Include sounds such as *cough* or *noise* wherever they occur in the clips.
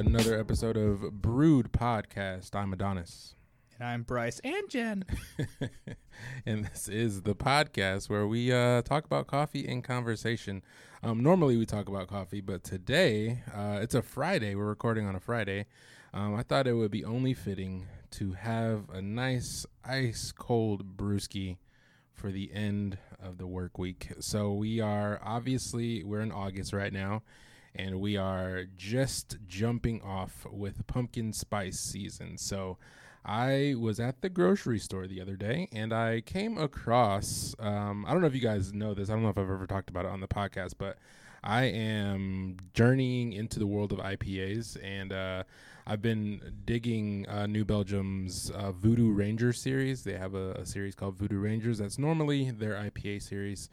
another episode of Brood Podcast. I'm Adonis. And I'm Bryce and Jen. *laughs* and this is the podcast where we uh, talk about coffee and conversation. Um, normally we talk about coffee, but today uh, it's a Friday. We're recording on a Friday. Um, I thought it would be only fitting to have a nice ice cold brewski for the end of the work week. So we are obviously we're in August right now and we are just jumping off with pumpkin spice season. So I was at the grocery store the other day and I came across um, I don't know if you guys know this. I don't know if I've ever talked about it on the podcast, but I am journeying into the world of IPAs and uh, I've been digging uh, New Belgium's uh, Voodoo Ranger series. They have a, a, series called Voodoo Rangers. That's normally their IPA series,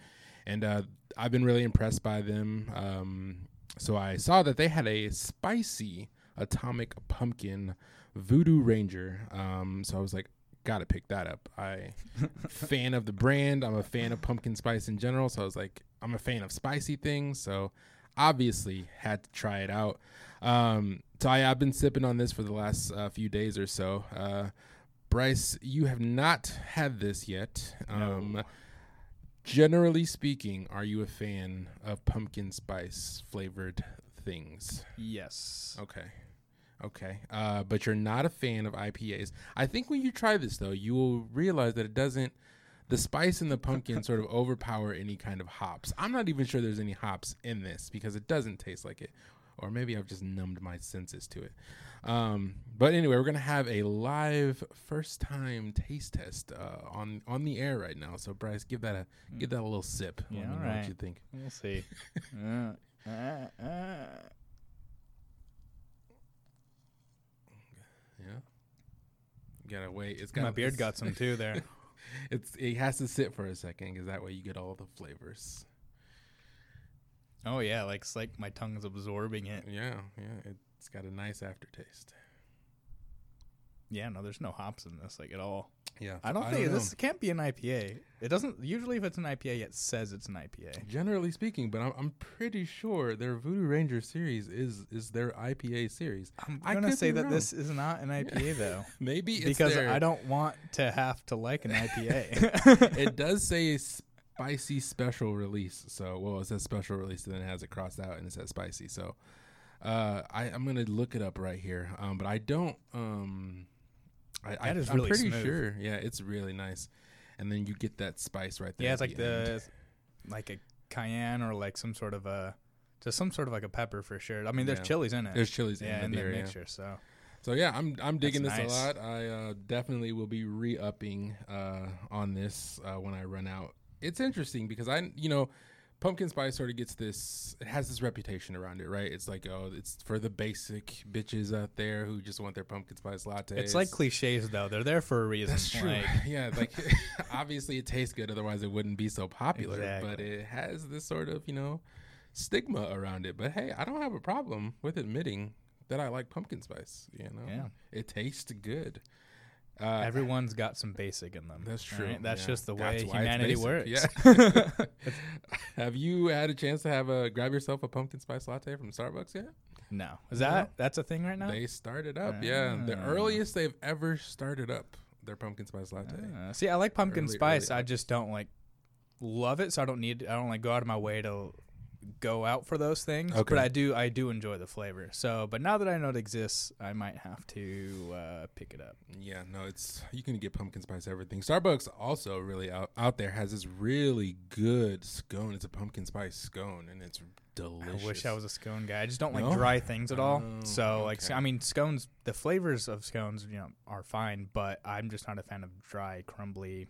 and uh, I've been really impressed by them. Um, so I saw that they had a spicy atomic pumpkin Voodoo Ranger. Um, so I was like, gotta pick that up. I *laughs* fan of the brand. I'm a fan of pumpkin spice in general. So I was like, I'm a fan of spicy things. So obviously had to try it out. Um, so I, have been sipping on this for the last uh, few days or so. Uh, Bryce, you have not had this yet. Um, no. Generally speaking, are you a fan of pumpkin spice flavored things? Yes. Okay. Okay. Uh, but you're not a fan of IPAs. I think when you try this, though, you will realize that it doesn't, the spice and the pumpkin sort of *laughs* overpower any kind of hops. I'm not even sure there's any hops in this because it doesn't taste like it. Or maybe I've just numbed my senses to it. Um, but anyway, we're gonna have a live first time taste test uh, on on the air right now. So Bryce, give that a mm. give that a little sip. Yeah, Let me know right. what you think. We'll see. *laughs* uh, uh, uh. Yeah. You gotta wait. It's got my beard got some too there. *laughs* it's it has to sit for a second because that way you get all the flavors. Oh yeah, like it's like my tongue's absorbing it. Yeah, yeah. It, it's got a nice aftertaste. Yeah, no, there's no hops in this like at all. Yeah, I don't I think don't this can't be an IPA. It doesn't usually if it's an IPA, it says it's an IPA. Generally speaking, but I'm, I'm pretty sure their Voodoo Ranger series is is their IPA series. I'm gonna say that wrong. this is not an IPA *laughs* though. Maybe because their... I don't want to have to like an IPA. *laughs* it does say spicy special release. So well, it says special release, and then it has it crossed out and it says spicy. So uh, I, I'm gonna look it up right here. Um, but I don't. Um, I, that I, is I'm pretty smooth. sure. Yeah, it's really nice. And then you get that spice right there. Yeah, it's like the, the like a cayenne or like some sort of a just some sort of like a pepper for sure. I mean, there's yeah. chilies in it. There's chilies yeah, in, the beer, mixture. Yeah. So. So yeah, I'm I'm digging That's this nice. a lot. I uh, definitely will be re-upping uh, on this uh, when I run out. It's interesting because I you know pumpkin spice sort of gets this it has this reputation around it right? It's like oh it's for the basic bitches out there who just want their pumpkin spice latte it's like cliches though. They're there for a reason that's true. like, *laughs* yeah like *laughs* obviously it tastes good otherwise it wouldn't be so popular exactly. but it has this sort of you know stigma around it. But hey i don't have a problem with admitting that i like pumpkin spice you know? Yeah. It tastes good uh, Everyone's got some basic in them. That's true. Right? That's yeah. just the way humanity works. Yeah. *laughs* *laughs* have you had a chance to have a grab yourself a pumpkin spice latte from Starbucks yet? No. Is that no. that's a thing right now? They started up. Yeah, the ah. earliest they've ever started up their pumpkin spice latte. Uh, see, I like pumpkin early, spice. Early I just don't like love it, so I don't need. I don't like go out of my way to go out for those things. Okay. But I do I do enjoy the flavor. So, but now that I know it exists, I might have to uh, pick it up. Yeah, no, it's you can get pumpkin spice everything. Starbucks also really out out there has this really good scone. It's a pumpkin spice scone, and it's delicious. I wish I was a scone guy. I just don't no? like dry things at all. Oh, so, okay. like, I mean, scones. The flavors of scones, you know, are fine, but I'm just not a fan of dry, crumbly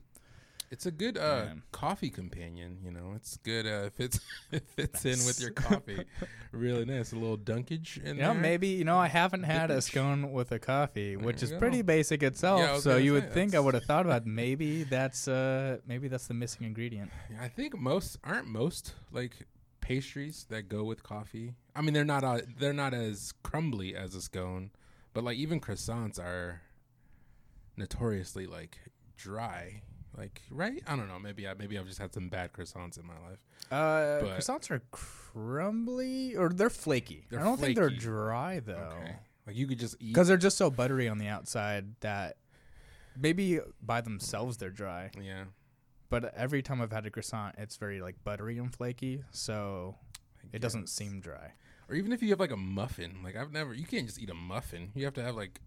it's a good uh, coffee companion. You know, it's good uh, if it's *laughs* it fits in with your coffee. *laughs* really nice, a little dunkage in know, there. maybe you know I haven't had a scone with a coffee, there which is go. pretty basic itself. Yeah, so you would think I would have thought about *laughs* maybe that's uh maybe that's the missing ingredient. Yeah, I think most aren't most like pastries that go with coffee. I mean, they're not uh, they're not as crumbly as a scone, but like even croissants are notoriously like dry Like, right? I don't know. Maybe I maybe I've just had some bad croissants in my life. Uh, but croissants are crumbly or they're flaky. They're I don't flaky. think they're dry though. Okay. Like you could just eat because they're just so buttery on the outside that maybe by themselves they're dry. Yeah. But every time I've had a croissant, it's very like buttery and flaky, so it doesn't seem dry. Or even if you have like a muffin, like I've never, you can't just eat a muffin. You have to have like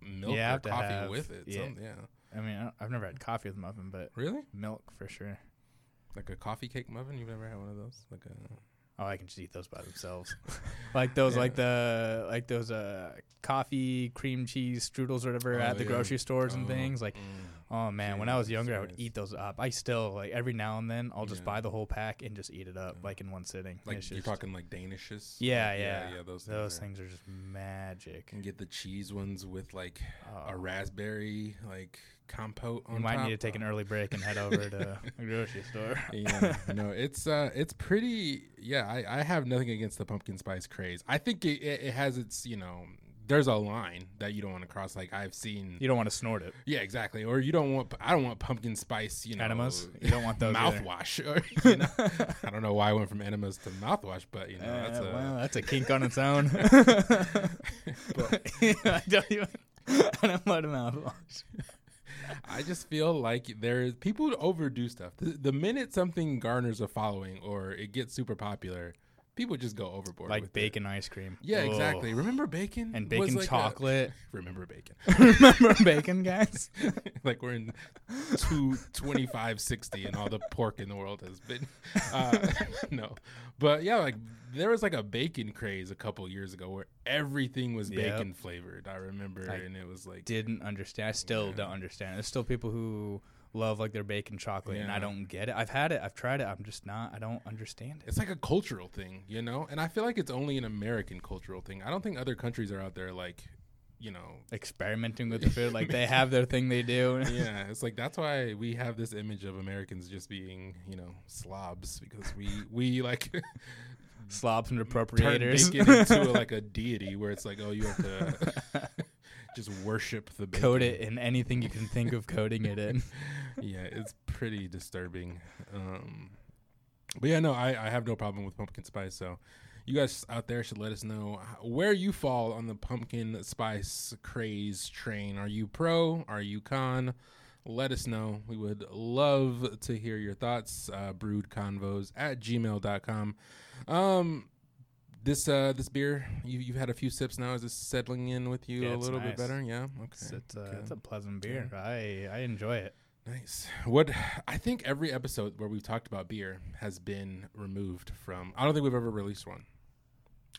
milk yeah, or coffee have, with it. Yeah. yeah. I mean, I've never had coffee with muffin, but really milk for sure. Like a coffee cake muffin. You've never had one of those? Like a Oh, I can just eat those by themselves. *laughs* like those, yeah. like the like those uh coffee cream cheese strudels or whatever oh, at the yeah. grocery stores oh, and things. Like, mm, oh man, geez, when I was younger, I would eat those up. I still like every now and then I'll just yeah. buy the whole pack and just eat it up like in one sitting. Like you're talking like Danishes. Yeah, yeah, yeah. Those those things are, things are just magic. And get the cheese ones with like oh. a raspberry like compote. you might top. need to take an early break and head over to a *laughs* grocery store. yeah, *laughs* no, it's uh, it's pretty. Yeah, I, I have nothing against the pumpkin spice craze. I think it, it, it has its you know there's a line that you don't want to cross. Like I've seen, you don't want to snort it. Yeah, exactly. Or you don't want. I don't want pumpkin spice. You know, enemas. You don't want those mouthwash. Or, *laughs* you know, I don't know why I went from enemas to mouthwash, but you know, uh, that's a well, that's a kink on its own. but, I don't even. I don't want a mouthwash. I just feel like there's people overdo stuff. The, the, minute something garners a following or it gets super popular, people just go overboard. Like bacon it. ice cream. Yeah, Ugh. exactly. Remember bacon and bacon like chocolate. A, *laughs* remember bacon. *laughs* remember bacon, guys. *laughs* like we're in two twenty five sixty, and all the pork in the world has been. Uh, no, but yeah, like there was like a bacon craze a couple years ago where everything was yep. bacon flavored. I remember, I and it was like didn't understand. I still yeah. don't understand. There's still people who love like their bacon chocolate yeah. and I don't get it. I've had it, I've tried it, I'm just not I don't understand it. It's like a cultural thing, you know? And I feel like it's only an American cultural thing. I don't think other countries are out there like you know experimenting with *laughs* the food like they have their thing they do *laughs* yeah it's like that's why we have this image of americans just being you know slobs because we we like *laughs* slobs and appropriators turn bacon into a, like a deity where it's like oh you have to just worship the *laughs* bacon. Coat it in anything you can think of coating it in. *laughs* yeah, it's pretty disturbing. Um, but yeah, no, I, I have no problem with pumpkin spice. So you guys out there should let us know where you fall on the pumpkin spice craze train. Are you pro? Are you con? Let us know. We would love to hear your thoughts. Uh, broodconvos at gmail.com. Um, this uh this beer you you've had a few sips now. Is this settling in with you yeah, a little nice. bit better? Yeah. Okay. It's, it's, uh, it's a pleasant beer. I I enjoy it. Nice. What I think every episode where we've talked about beer has been removed from. I don't think we've ever released one.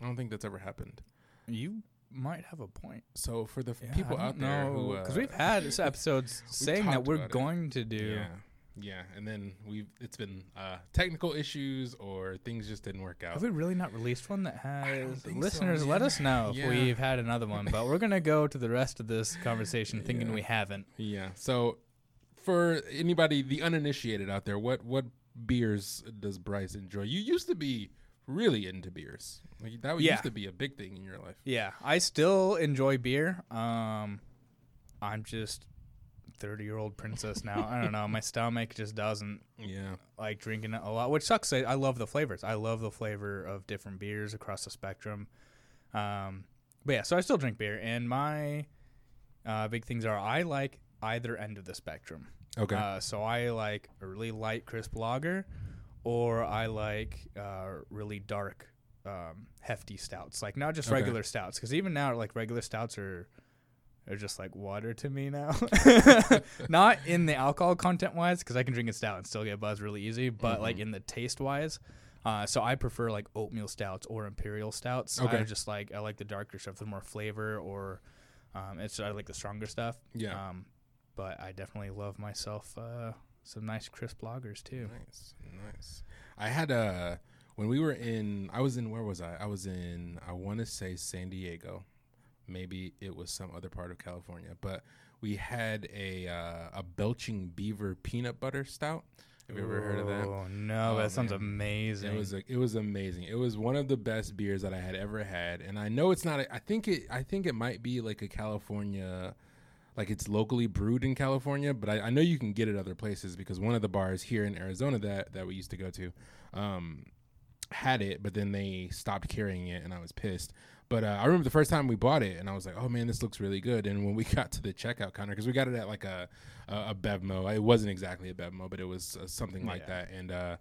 I don't think that's ever happened. You might have a point. So for the yeah, people out there who because uh, we've had episodes *laughs* saying that we're going it. to do. Yeah. Yeah, and then we've it's been uh, technical issues or things just didn't work out. Have we really not released one that has listeners? So, let us know yeah. if we've had another one. But we're gonna go to the rest of this conversation thinking yeah. we haven't. Yeah. So for anybody the uninitiated out there, what what beers does Bryce enjoy? You used to be really into beers. Like, that yeah. used to be a big thing in your life. Yeah, I still enjoy beer. Um, I'm just 30 year old princess now. I don't know. My stomach just doesn't *laughs* yeah like drinking it a lot, which sucks. I, I, love the flavors. I love the flavor of different beers across the spectrum. Um, but yeah, so I still drink beer, and my uh, big things are I like either end of the spectrum. Okay. Uh, so I like a really light, crisp lager, or I like uh, really dark, um, hefty stouts. Like not just okay. regular stouts, because even now, like regular stouts are are just like water to me now. *laughs* Not in the alcohol content wise, because I can drink a stout and still get buzzed really easy, but mm-hmm. like in the taste wise. Uh, so I prefer like oatmeal stouts or imperial stouts. Okay. I just like I like the darker stuff the more flavor, or um, it's I like the stronger stuff. Yeah. Um, but I definitely love myself uh, some nice crisp lagers too. Nice, nice. I had a when we were in. I was in where was I? I was in. I want to say San Diego maybe it was some other part of California, but we had a uh, a belching beaver peanut butter stout. Have you ever heard of that? Oh no, oh, that man. sounds amazing. It was a, it was amazing. It was one of the best beers that I had ever had, and I know it's not. A, I think it I think it might be like a California like it's locally brewed in California, but I, I, know you can get it other places because one of the bars here in Arizona that that we used to go to um, had it, but then they stopped carrying it, and I was pissed. But uh, I remember the first time we bought it, and I was like, "Oh man, this looks really good." And when we *laughs* got to the checkout counter, because we got it at like a a, a Bevmo, it wasn't exactly a Bevmo, but it was uh, something like yeah. that. And uh,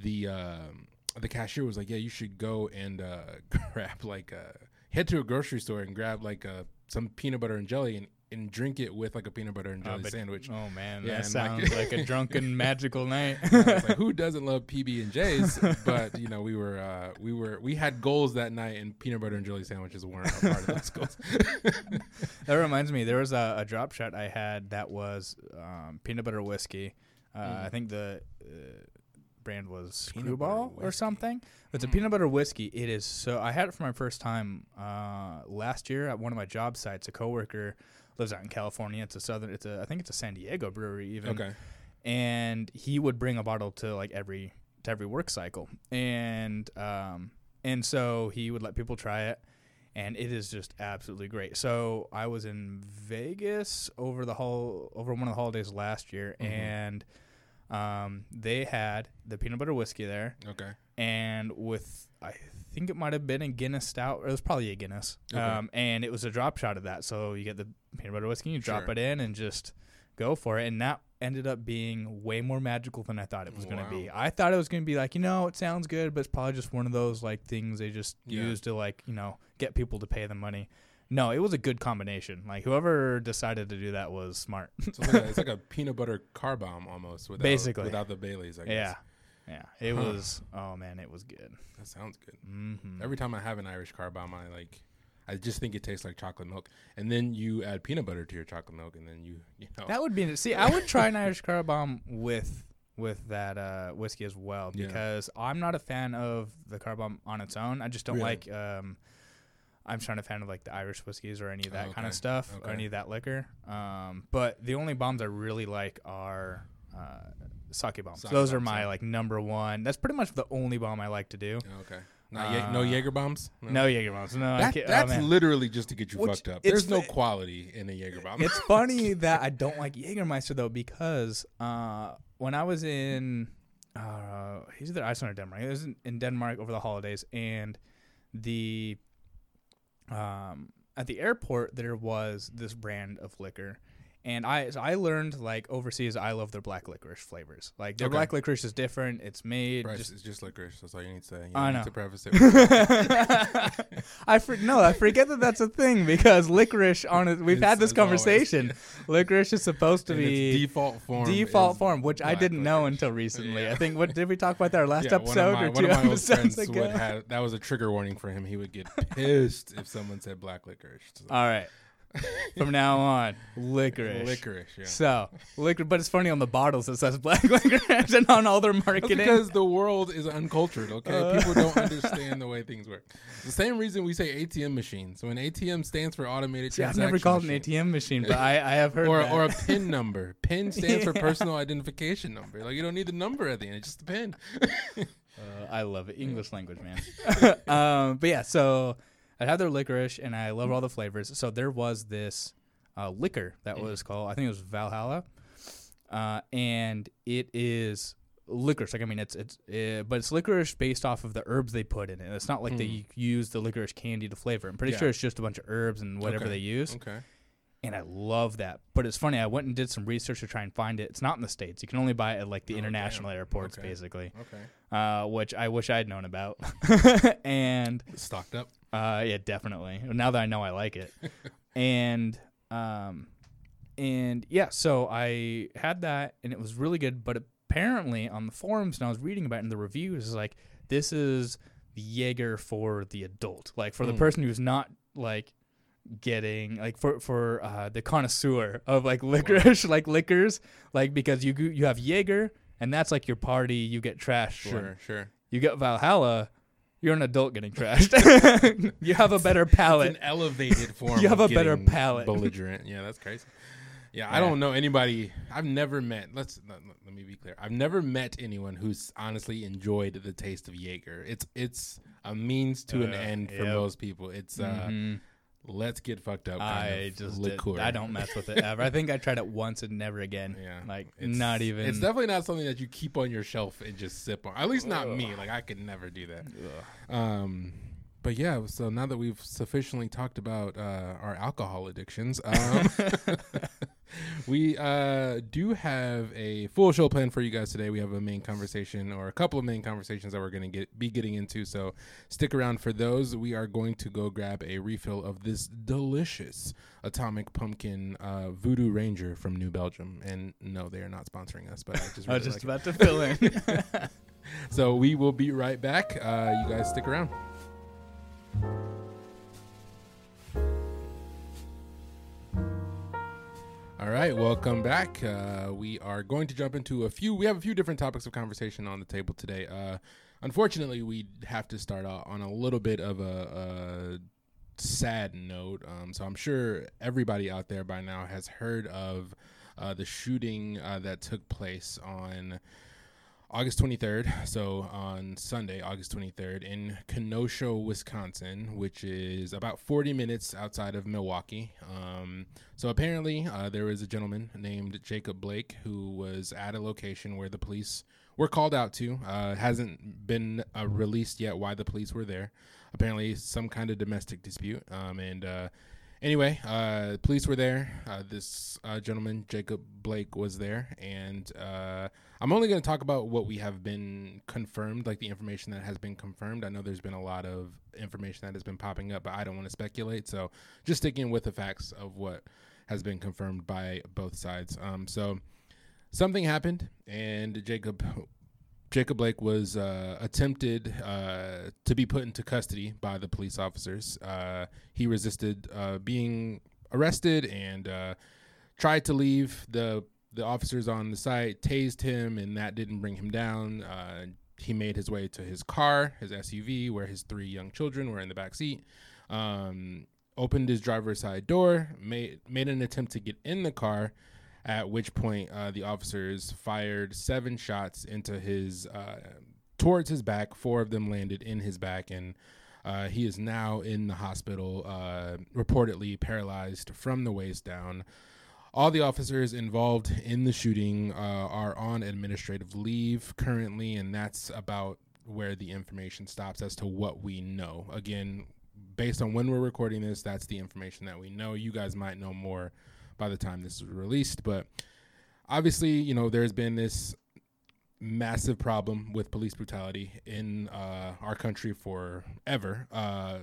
the um, the cashier was like, "Yeah, you should go and uh, *laughs* grab like a head to a grocery store and grab like uh, some peanut butter and jelly and and drink it with like a peanut butter and jelly uh, sandwich. Oh man, yeah, that sounds *laughs* like, a drunken magical night. *laughs* like, who *laughs* doesn't love PB and J's? But you know, we were uh, we were we had goals that night, and peanut butter and jelly sandwiches weren't a part of those goals. that reminds me, there was a, a, drop shot I had that was um, peanut butter whiskey. Uh, mm. I think the uh, brand was peanut Screwball or something. It's mm. a peanut butter whiskey. It is so. I had it for my first time uh, last year at one of my job sites. A coworker lives out in California. It's a southern. It's a I think it's a San Diego brewery even. Okay. And he would bring a bottle to like every to every work cycle, and um and so he would let people try it, and it is just absolutely great. So I was in Vegas over the whole over one of the holidays last year, mm-hmm. and um they had the peanut butter whiskey there. Okay. And with I think it might have been a Guinness stout. Or it was probably a Guinness. Okay. Um, and it was a drop shot of that. So you get the peanut butter whiskey, you drop sure. it in, and just go for it. And that ended up being way more magical than I thought it was wow. going to be. I thought it was going to be like, you know, it sounds good, but it's probably just one of those like things they just yeah. use to like, you know, get people to pay the money. No, it was a good combination. Like whoever decided to do that was smart. so it's, like a, it's, like *laughs* a, peanut butter car bomb almost, without, basically without the Baileys. I guess. Yeah, yeah, it huh. was. Oh man, it was good. That sounds good. Mm-hmm. Every time I have an Irish car bomb, I like. I just think it tastes like chocolate milk, and then you add peanut butter to your chocolate milk, and then you, *laughs* you know. That would be. See, I would try an Irish car bomb with with that uh, whiskey as well because yeah. I'm not a fan of the car bomb on its own. I just don't really? like. Um, I'm trying to fan of like the Irish whiskeys or any of that oh, okay. kind of stuff okay. or any of that liquor. Um, but the only bombs I really like are uh, sake bombs. Sake Those are my like number one. That's pretty much the only bomb I like to do. Oh, okay. Not uh, no Jaeger bombs. No, no Jaeger bombs. No, that, oh, that's oh, literally just to get you Which, fucked up. There's no quality in a Jaeger bomb. It's *laughs* funny that I don't like Jägermeister though because uh, when I was in, uh, he's either Iceland or Denmark. I was in, in Denmark over the holidays, and the um, at the airport there was this brand of liquor and I so I learned like overseas, I love their black licorice flavors. Like their okay. black licorice is different. It's made. Bryce, just, it's just licorice. That's all you need to say. You I know. to preface it. *laughs* *laughs* I for, no, I forget that that's a thing because licorice on it. *laughs* We've it's, had this conversation. licorice is supposed to be default form. Default form, which I didn't licorice. know until recently. Yeah. I think what did we talk about that our last yeah, episode my, or two episodes ago? Have, that was a trigger warning for him. He would get pissed if someone said black licorice. So. All right. *laughs* from now on, licorice. Licorice, yeah. So, liquor, but it's funny on the bottles it says black *laughs* licorice and on all their marketing. That's because the world is uncultured, okay? Uh, People don't *laughs* understand the way things work. The same reason we say ATM machine. So, an ATM stands for automated See, I've never called machine. an ATM machine, but I, I have heard or, that. Or a PIN number. PIN stands yeah. for personal identification number. Like, you don't need the number at the end, it's just the PIN. uh, I love it. English language, man. um, but yeah, so I had their licorice, and I love all the flavors. So there was this uh, liquor that was called, I think it was Valhalla, uh, and it is licorice. Like I mean, it's it's uh, but it's licorice based off of the herbs they put in it. It's not like mm. they use the licorice candy to flavor. I'm pretty yeah. sure it's just a bunch of herbs and whatever okay. they use. Okay. And I love that. But it's funny. I went and did some research to try and find it. It's not in the states. You can only buy it at like the oh, international damn. airports, okay. basically. Okay. Uh, which I wish I had known about. *laughs* and stocked up. Uh, yeah, definitely. Now that I know I like it, *laughs* and um, and yeah, so I had that, and it was really good. But apparently, on the forums, and I was reading about it in the reviews, is like this is the Jaeger for the adult, like for the hmm. person who's not like getting like for for uh, the connoisseur of like licorice, *laughs* like liquors, like because you you have Jaeger, and that's like your party. You get trashed. Sure, one. sure. You get Valhalla, you're an adult getting trashed. *laughs* you have a better palate. It's an elevated *laughs* form. you have a better palate. Belligerent. Yeah, that's crazy. Yeah, yeah, I don't know anybody. I've never met. Let's let, let, me be clear. I've never met anyone who's honestly enjoyed the taste of Jaeger. It's it's a means to uh, an end for yep. most people. It's uh, mm-hmm. Let's get fucked up. I just liqueur. Did. I don't mess with it ever. I think I tried it once and never again. *laughs* Yeah, like it's, not even. It's definitely not something that you keep on your shelf and just sip on. At least not Ugh. me. Like I could never do that. Ugh. Um, but yeah, so now that we've sufficiently talked about uh, our alcohol addictions, um, *laughs* *laughs* we uh, do have a full show plan for you guys today. We have a main conversation or a couple of main conversations that we're going to get be getting into. So stick around for those. We are going to go grab a refill of this delicious Atomic Pumpkin uh, Voodoo Ranger from New Belgium. And no, they are not sponsoring us, but I just, really *laughs* I was just like about it. to fill in. *laughs* so we will be right back. Uh, you guys stick around. All right, welcome back. Uh, we are going to jump into a few. We have a few different topics of conversation on the table today. Uh, unfortunately, we have to start out on a little bit of a, a sad note. Um, so I'm sure everybody out there by now has heard of uh, the shooting uh, that took place on August 23rd, so on Sunday, August 23rd, in Kenosha, Wisconsin, which is about 40 minutes outside of Milwaukee. Um, so apparently, uh, there was a gentleman named Jacob Blake who was at a location where the police were called out to. Uh, hasn't been uh, released yet why the police were there. Apparently, some kind of domestic dispute. Um, and uh, anyway, uh, police were there. Uh, this uh, gentleman, Jacob Blake, was there, and uh, I'm only going to talk about what we have been confirmed, like the information that has been confirmed. I know there's been a lot of information that has been popping up, but I don't want to speculate. So just sticking with the facts of what has been confirmed by both sides. Um, so something happened, and Jacob Jacob Blake was uh, attempted uh, to be put into custody by the police officers. Uh, he resisted uh, being arrested and uh, tried to leave. the The officers on the site tased him, and that didn't bring him down. Uh, he made his way to his car, his SUV, where his three young children were in the back seat. Um, opened his driver's side door, made made an attempt to get in the car at which point uh, the officers fired seven shots into his uh, towards his back. Four of them landed in his back, and uh, he is now in the hospital, uh, reportedly paralyzed from the waist down. All the officers involved in the shooting uh, are on administrative leave currently, and that's about where the information stops as to what we know. Again, based on when we're recording this, that's the information that we know. You guys might know more by the time this is released. But obviously, you know, there's been this massive problem with police brutality in uh, our country forever. Uh,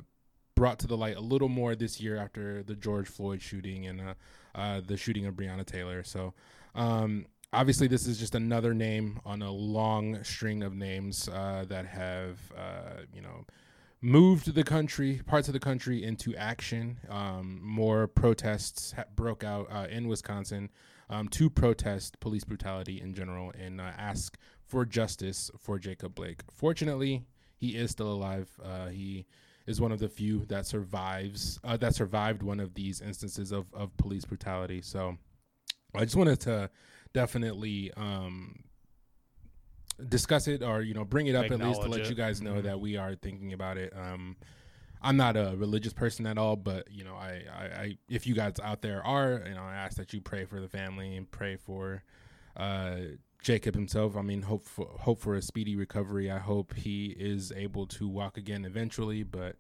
brought to the light a little more this year after the George Floyd shooting and uh, uh the shooting of Breonna Taylor. So, um, obviously, this is just another name on a long string of names uh, that have, uh, you know, moved the country, parts of the country, into action. Um, more protests ha- broke out uh, in Wisconsin um, to protest police brutality in general and uh, ask for justice for Jacob Blake. Fortunately, he is still alive. Uh, he is one of the few that survives uh, that survived one of these instances of, of police brutality. So I just wanted to definitely um, discuss it or you know bring it up at least to let it. you guys know mm-hmm. that we are thinking about it. Um, I'm not a religious person at all, but you know, I, I, I, if you guys out there are, you know, I ask that you pray for the family and pray for uh, Jacob himself. I mean, hope for hope for a speedy recovery. I hope he is able to walk again eventually, but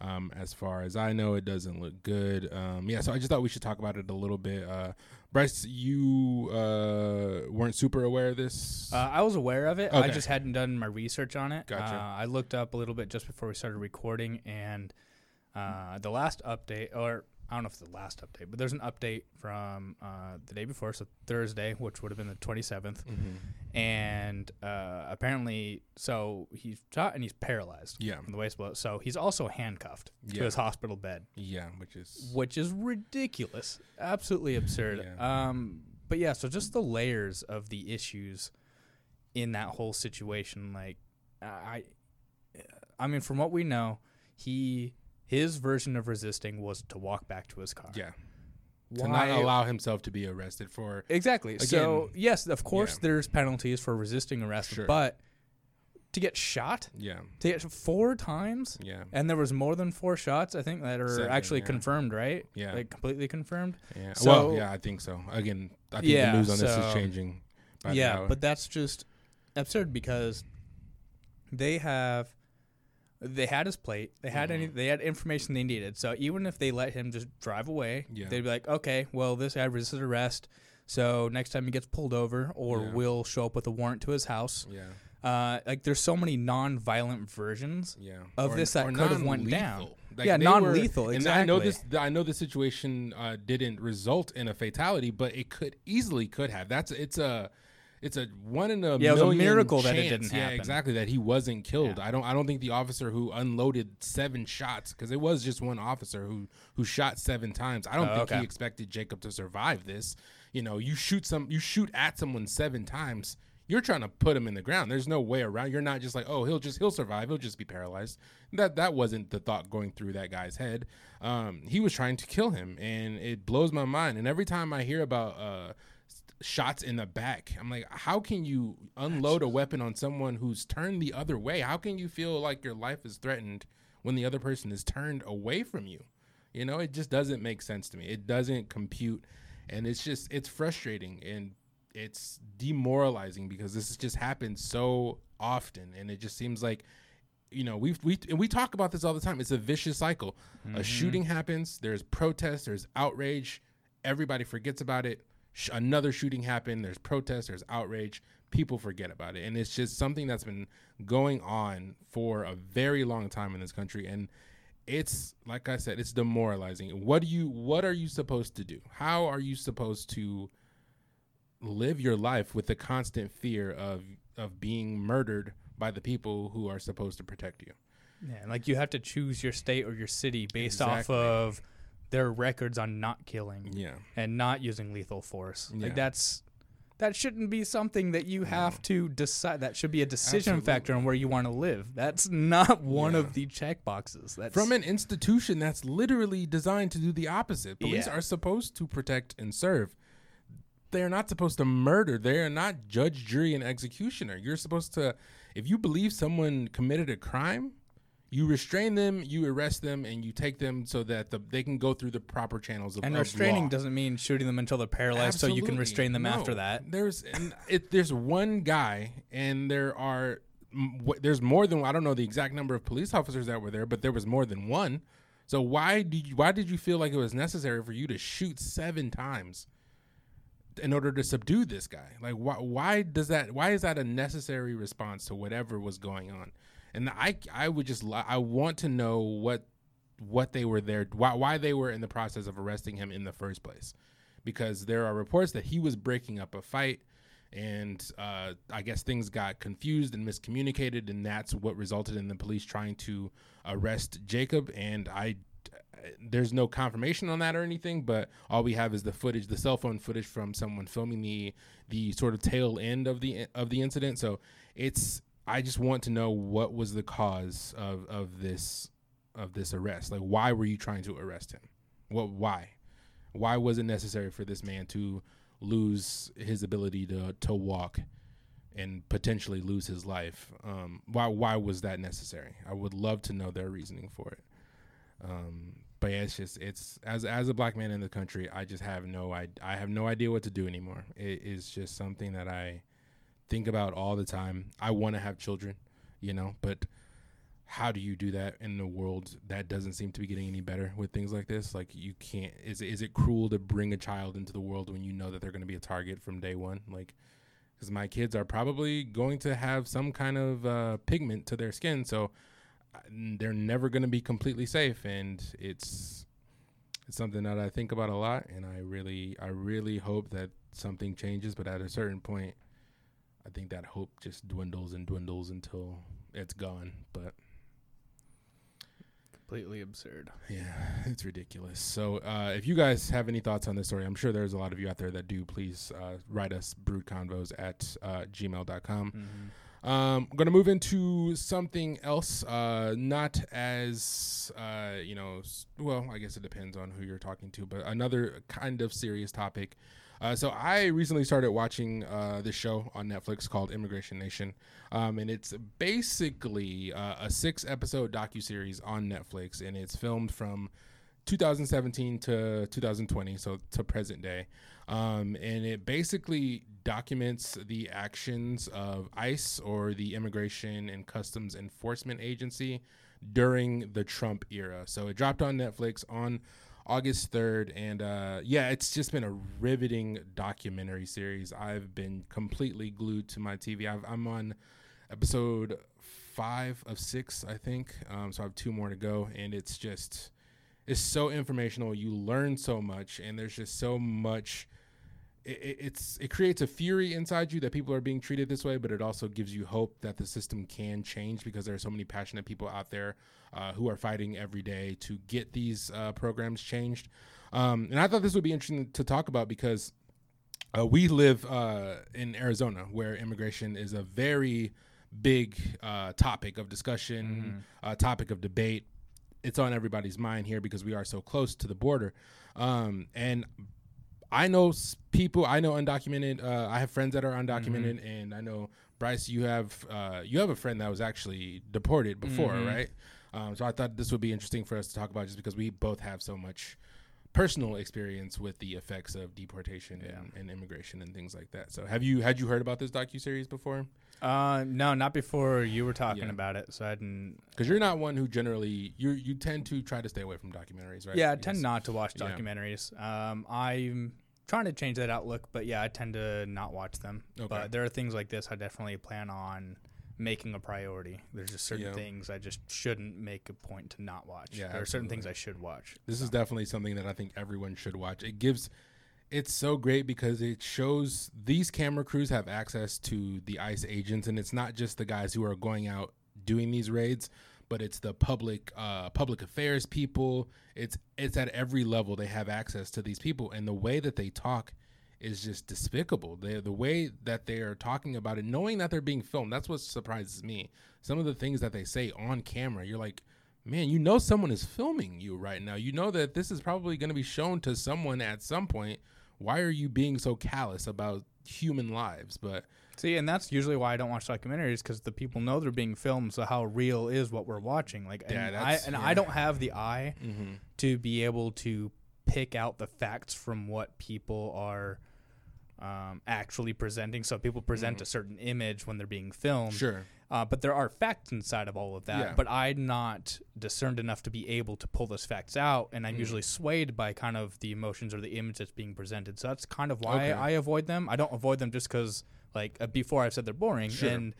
um, as far as I know, it doesn't look good. Um, yeah, so I just thought we should talk about it a little bit. Uh, Bryce, you uh, weren't super aware of this. Uh, I was aware of it. Okay. I just hadn't done my research on it. Gotcha. Uh, I looked up a little bit just before we started recording, and uh, the last update, or I don't know if it's the last update, but there's an update from uh, the day before, so Thursday, which would have been the 27th, mm-hmm. and uh, apparently, so he's shot and he's paralyzed. Yeah, from the waist below. So he's also handcuffed yeah. to his hospital bed. Yeah, which is which is ridiculous, absolutely absurd. Yeah. Um, but yeah, so just the layers of the issues in that whole situation, like I, I mean, from what we know, he his version of resisting was to walk back to his car. Yeah. Why? To not allow himself to be arrested for exactly. Again, so yes, of course, yeah. there's penalties for resisting arrest, sure. but to get shot. Yeah. To get four times. Yeah. And there was more than four shots. I think that are Seven, actually yeah. confirmed, right? Yeah. Like completely confirmed. Yeah. So, well, yeah, I think so. Again, I think yeah, the news on so, this is changing. yeah, but that's just absurd because they have they had his plate. They had any. They had information they needed. So even if they let him just drive away, yeah. they'd be like, okay, well, this guy resisted arrest. So next time he gets pulled over, or yeah. we'll show up with a warrant to his house. Yeah. Uh, like there's so many non-violent versions yeah. of this that could have went down. Like yeah, non-lethal. Were, exactly. And I know this. I know the situation uh, didn't result in a fatality, but it could easily could have. That's it's a it's a one in a yeah, million it was a miracle chance. that it didn't happen. Yeah, exactly. That he wasn't killed. Yeah. I don't. I don't think the officer who unloaded seven shots because it was just one officer who who shot seven times. I don't oh, think okay. he expected Jacob to survive this. You know, you shoot some, you shoot at someone seven times. You're trying to put him in the ground. There's no way around. You're not just like, oh, he'll just he'll survive. He'll just be paralyzed. That that wasn't the thought going through that guy's head. Um, he was trying to kill him, and it blows my mind. And every time I hear about uh shots in the back. I'm like, how can you unload a weapon on someone who's turned the other way? How can you feel like your life is threatened when the other person is turned away from you? You know, it just doesn't make sense to me. It doesn't compute. And it's just, it's frustrating and it's demoralizing because this has just happened so often. And it just seems like, you know, we we and we talk about this all the time. It's a vicious cycle. Mm-hmm. A shooting happens, there's protest, there's outrage, everybody forgets about it sh- another shooting happened. There's protests. There's outrage. People forget about it, and it's just something that's been going on for a very long time in this country. And it's like I said, it's demoralizing. What do you? What are you supposed to do? How are you supposed to live your life with the constant fear of of being murdered by the people who are supposed to protect you? Yeah, like you have to choose your state or your city based exactly. off of their records on not killing yeah. and not using lethal force. Yeah. Like that's that shouldn't be something that you have to decide. That should be a decision Absolutely. factor on where you want to live. That's not one yeah. of the check boxes. That's from an institution that's literally designed to do the opposite. Police yeah. are supposed to protect and serve. They are not supposed to murder. They are not judge, jury, and executioner. You're supposed to, if you believe someone committed a crime, you restrain them, you arrest them, and you take them so that the, they can go through the proper channels of And of restraining law. doesn't mean shooting them until they're paralyzed, Absolutely. so you can restrain them no. after that. There's it, there's one guy, and there are there's more than I don't know the exact number of police officers that were there, but there was more than one. So why did you, why did you feel like it was necessary for you to shoot seven times in order to subdue this guy? Like why why does that why is that a necessary response to whatever was going on? And I I would just I want to know what what they were there why why they were in the process of arresting him in the first place, because there are reports that he was breaking up a fight, and uh, I guess things got confused and miscommunicated, and that's what resulted in the police trying to arrest Jacob. And I there's no confirmation on that or anything, but all we have is the footage, the cell phone footage from someone filming the the sort of tail end of the of the incident. So it's I just want to know what was the cause of of this of this arrest. Like, why were you trying to arrest him? What? Why? Why was it necessary for this man to lose his ability to to walk and potentially lose his life? Um, why? Why was that necessary? I would love to know their reasoning for it. Um, but yeah, it's just it's as as a black man in the country, I just have no I I have no idea what to do anymore. It is just something that I think about all the time. I want to have children, you know, but how do you do that in a world that doesn't seem to be getting any better with things like this? Like you can't is is it cruel to bring a child into the world when you know that they're going to be a target from day one? Like cuz my kids are probably going to have some kind of uh, pigment to their skin, so uh, they're never going to be completely safe and it's it's something that I think about a lot and I really I really hope that something changes, but at a certain point I think that hope just dwindles and dwindles until it's gone. But completely absurd. Yeah, it's ridiculous. So, uh, if you guys have any thoughts on this story, I'm sure there's a lot of you out there that do. Please uh, write us broodconvos at uh, gmail.com. Mm-hmm. Um, I'm gonna move into something else, uh, not as uh, you know. Well, I guess it depends on who you're talking to, but another kind of serious topic. Uh, so I recently started watching uh, this show on Netflix called Immigration Nation, um, and it's basically uh, a six-episode docu series on Netflix, and it's filmed from 2017 to 2020, so to present day. Um, and it basically documents the actions of ICE or the Immigration and Customs Enforcement Agency during the Trump era. So it dropped on Netflix on August 3rd. And uh, yeah, it's just been a riveting documentary series. I've been completely glued to my TV. i am on episode five of six, I think. Um, so I have two more to go. And it's just, it's so informational. You learn so much. And there's just so much it, it's it creates a fury inside you that people are being treated this way, but it also gives you hope that the system can change because there are so many passionate people out there uh, who are fighting every day to get these uh, programs changed. Um, and I thought this would be interesting to talk about because uh, we live uh, in Arizona, where immigration is a very big uh, topic of discussion, mm-hmm. topic of debate. It's on everybody's mind here because we are so close to the border. Um, and I know people. I know undocumented. Uh, I have friends that are undocumented, mm-hmm. and I know Bryce. You have uh, you have a friend that was actually deported before, mm-hmm. right? Um, so I thought this would be interesting for us to talk about, just because we both have so much personal experience with the effects of deportation yeah. and, and, immigration and things like that. So have you had you heard about this docu series before? Uh, no, not before you were talking yeah. about it. So I didn't. Because you're not one who generally you you tend to try to stay away from documentaries, right? Yeah, I tend not to watch documentaries. Yeah. Um, I'm trying to change that outlook, but yeah, I tend to not watch them. Okay. But there are things like this I definitely plan on making a priority. There's just certain yeah. things I just shouldn't make a point to not watch. Yeah, there absolutely. are certain things I should watch. This is definitely something that I think everyone should watch. It gives it's so great because it shows these camera crews have access to the ICE agents and it's not just the guys who are going out doing these raids, but it's the public uh, public affairs people. It's it's at every level they have access to these people, and the way that they talk is just despicable. They the way that they are talking about it, knowing that they're being filmed. That's what surprises me. Some of the things that they say on camera, you're like, man, you know someone is filming you right now. You know that this is probably going to be shown to someone at some point. Why are you being so callous about human lives? But See, and that's usually why I don't watch documentaries because the people know they're being filmed. So how real is what we're watching? Like, yeah, and, I, and yeah. I don't have the eye mm-hmm. to be able to pick out the facts from what people are um, actually presenting. So people present mm-hmm. a certain image when they're being filmed. Sure. Uh, but there are facts inside of all of that. Yeah. But I'm not discerned enough to be able to pull those facts out, and I'm mm. usually swayed by kind of the emotions or the image that's being presented. So that's kind of why okay. I avoid them. I don't avoid them just because like uh, before I've said they're boring, sure. and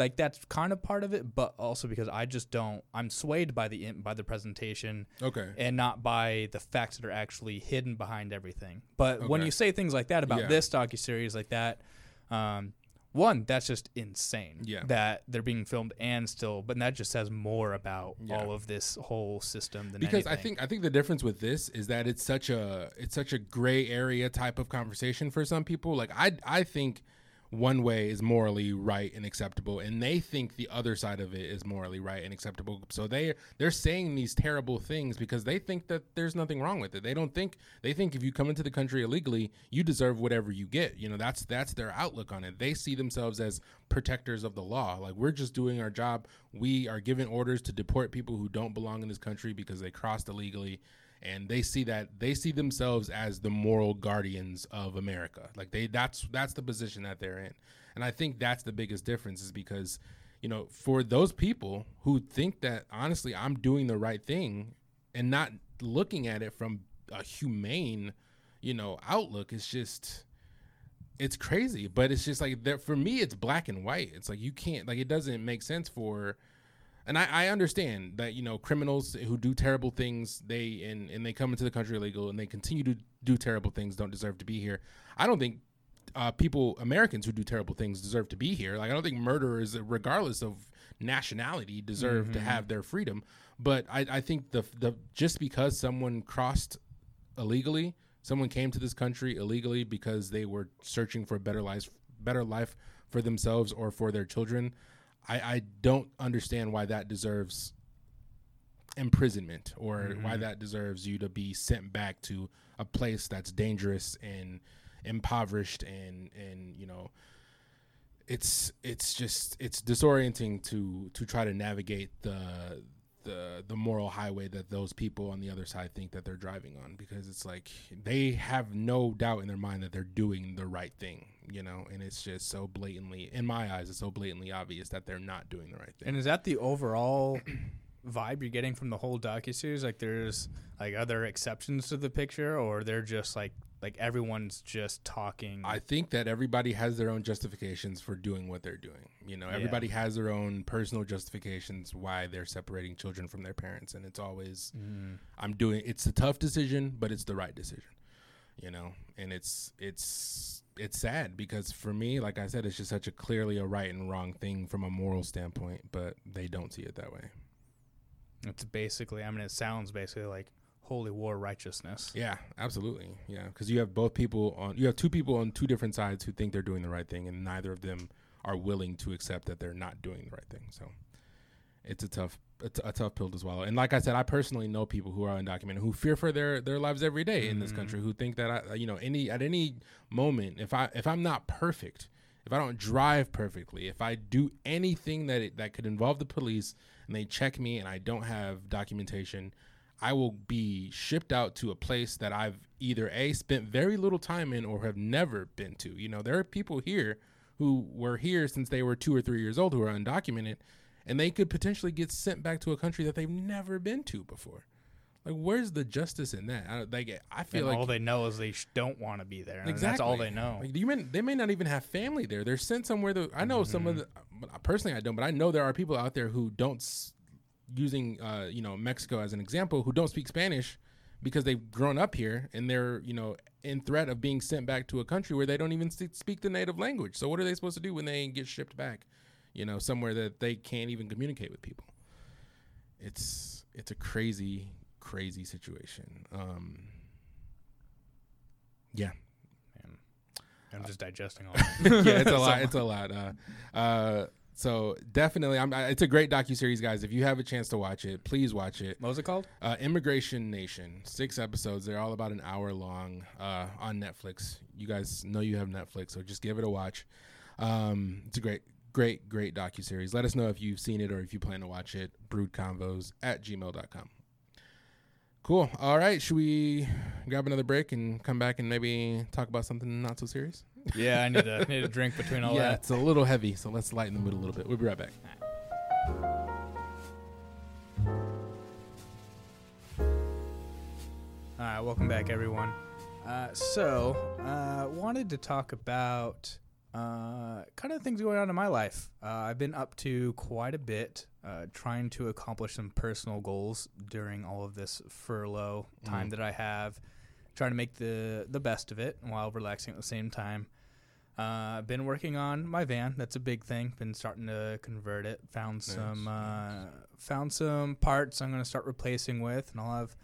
like that's kind of part of it, but also because I just don't. I'm swayed by the by the presentation, okay, and not by the facts that are actually hidden behind everything. But okay. when you say things like that about yeah. this docu series, like that, um, one that's just insane. Yeah, that they're being filmed and still, but that just says more about yeah. all of this whole system than because anything. I think I think the difference with this is that it's such a it's such a gray area type of conversation for some people. Like I I think one way is morally right and acceptable and they think the other side of it is morally right and acceptable. So they they're saying these terrible things because they think that there's nothing wrong with it. They don't think they think if you come into the country illegally you deserve whatever you get. You know that's that's their outlook on it. They see themselves as protectors of the law. Like we're just doing our job. We are given orders to deport people who don't belong in this country because they crossed illegally and they see that they see themselves as the moral guardians of America. Like they that's that's the position that they're in. And I think that's the biggest difference is because you know, for those people who think that honestly I'm doing the right thing and not looking at it from a humane, you know, outlook, it's just it's crazy. But it's just like that for me it's black and white. It's like you can't like it doesn't make sense for and I, I, understand that you know criminals who do terrible things they and, and they come into the country illegal and they continue to do terrible things don't deserve to be here. I don't think uh, people americans who do terrible things deserve to be here. Like i don't think murderers regardless of nationality deserve mm-hmm. to have their freedom. But I, I think the the just because someone crossed illegally someone came to this country illegally because they were searching for a better life better life for themselves or for their children, I, I don't understand why that deserves imprisonment or mm-hmm. why that deserves you to be sent back to a place that's dangerous and impoverished and and you know it's it's just it's disorienting to to try to navigate the the the moral highway that those people on the other side think that they're driving on because it's like they have no doubt in their mind that they're doing the right thing you know and it's just so blatantly in my eyes it's so blatantly obvious that they're not doing the right thing and is that the overall vibe you're getting from the whole docu series like there's like other exceptions to the picture or they're just like like everyone's just talking. I think that everybody has their own justifications for doing what they're doing. You know, everybody yeah. has their own personal justifications why they're separating children from their parents, and it's always mm. I'm doing. It's a tough decision, but it's the right decision. You know, and it's it's it's sad because for me, like I said, it's just such a clearly a right and wrong thing from a moral standpoint, but they don't see it that way. It's basically, I mean, it sounds basically like holy war righteousness. Yeah, absolutely. Yeah, because you have both people on, you have two people on two different sides who think they're doing the right thing, and neither of them are willing to accept that they're not doing the right thing. So it's a tough, a, t- a tough pill to swallow. And like I said, I personally know people who are undocumented who fear for their their lives every day mm-hmm. in this country, mm-hmm. who think that I, you know, any at any moment, if I if I'm not perfect, if I don't drive perfectly, if I do anything that it, that could involve the police and they check me and I don't have documentation I will be shipped out to a place that I've either a spent very little time in or have never been to. You know, there are people here who were here since they were two or three years old who are undocumented, and they could potentially get sent back to a country that they've never been to before. Like, where's the justice in that? I, like, I feel and like all they know is they sh- don't want to be there. Exactly. That's all they know. Like, you may, they may not even have family there. They're sent somewhere. That I know mm-hmm. some of mm-hmm. the personally I don't, but I know there are people out there who don't using uh, you know Mexico as an example who don't speak Spanish because they've grown up here and they're you know in threat of being sent back to a country where they don't even speak the native language. So what are they supposed to do when they get shipped back? You know, somewhere that they can't even communicate with people. It's it's a crazy crazy situation. Um, yeah. Man. I'm just digesting all. *laughs* yeah, it's a *laughs* lot. It's a lot. Uh, uh, so definitely, I'm, it's a great docu series, guys. If you have a chance to watch it, please watch it. What was it called? Uh, Immigration Nation. Six episodes. They're all about an hour long uh, on Netflix. You guys know you have Netflix, so just give it a watch. Um, it's a great, great, great docu series. Let us know if you've seen it or if you plan to watch it. Broodconvos at gmail.com. Cool. All right. Should we grab another break and come back and maybe talk about something not so serious? Yeah, I need a need a drink between all *laughs* yeah, that. Yeah, it's a little heavy, so let's lighten the mood a little bit. We'll be right back. All right, welcome back, everyone. Uh, so, uh, wanted to talk about uh, kind of things going on in my life. Uh, I've been up to quite a bit, uh, trying to accomplish some personal goals during all of this furlough time mm. that I have trying to make the the best of it while relaxing at the same time. Uh, been working on my van. That's a big thing. Been starting to convert it. Found nice. some uh, found some parts. I'm gonna start replacing with, and I'll have.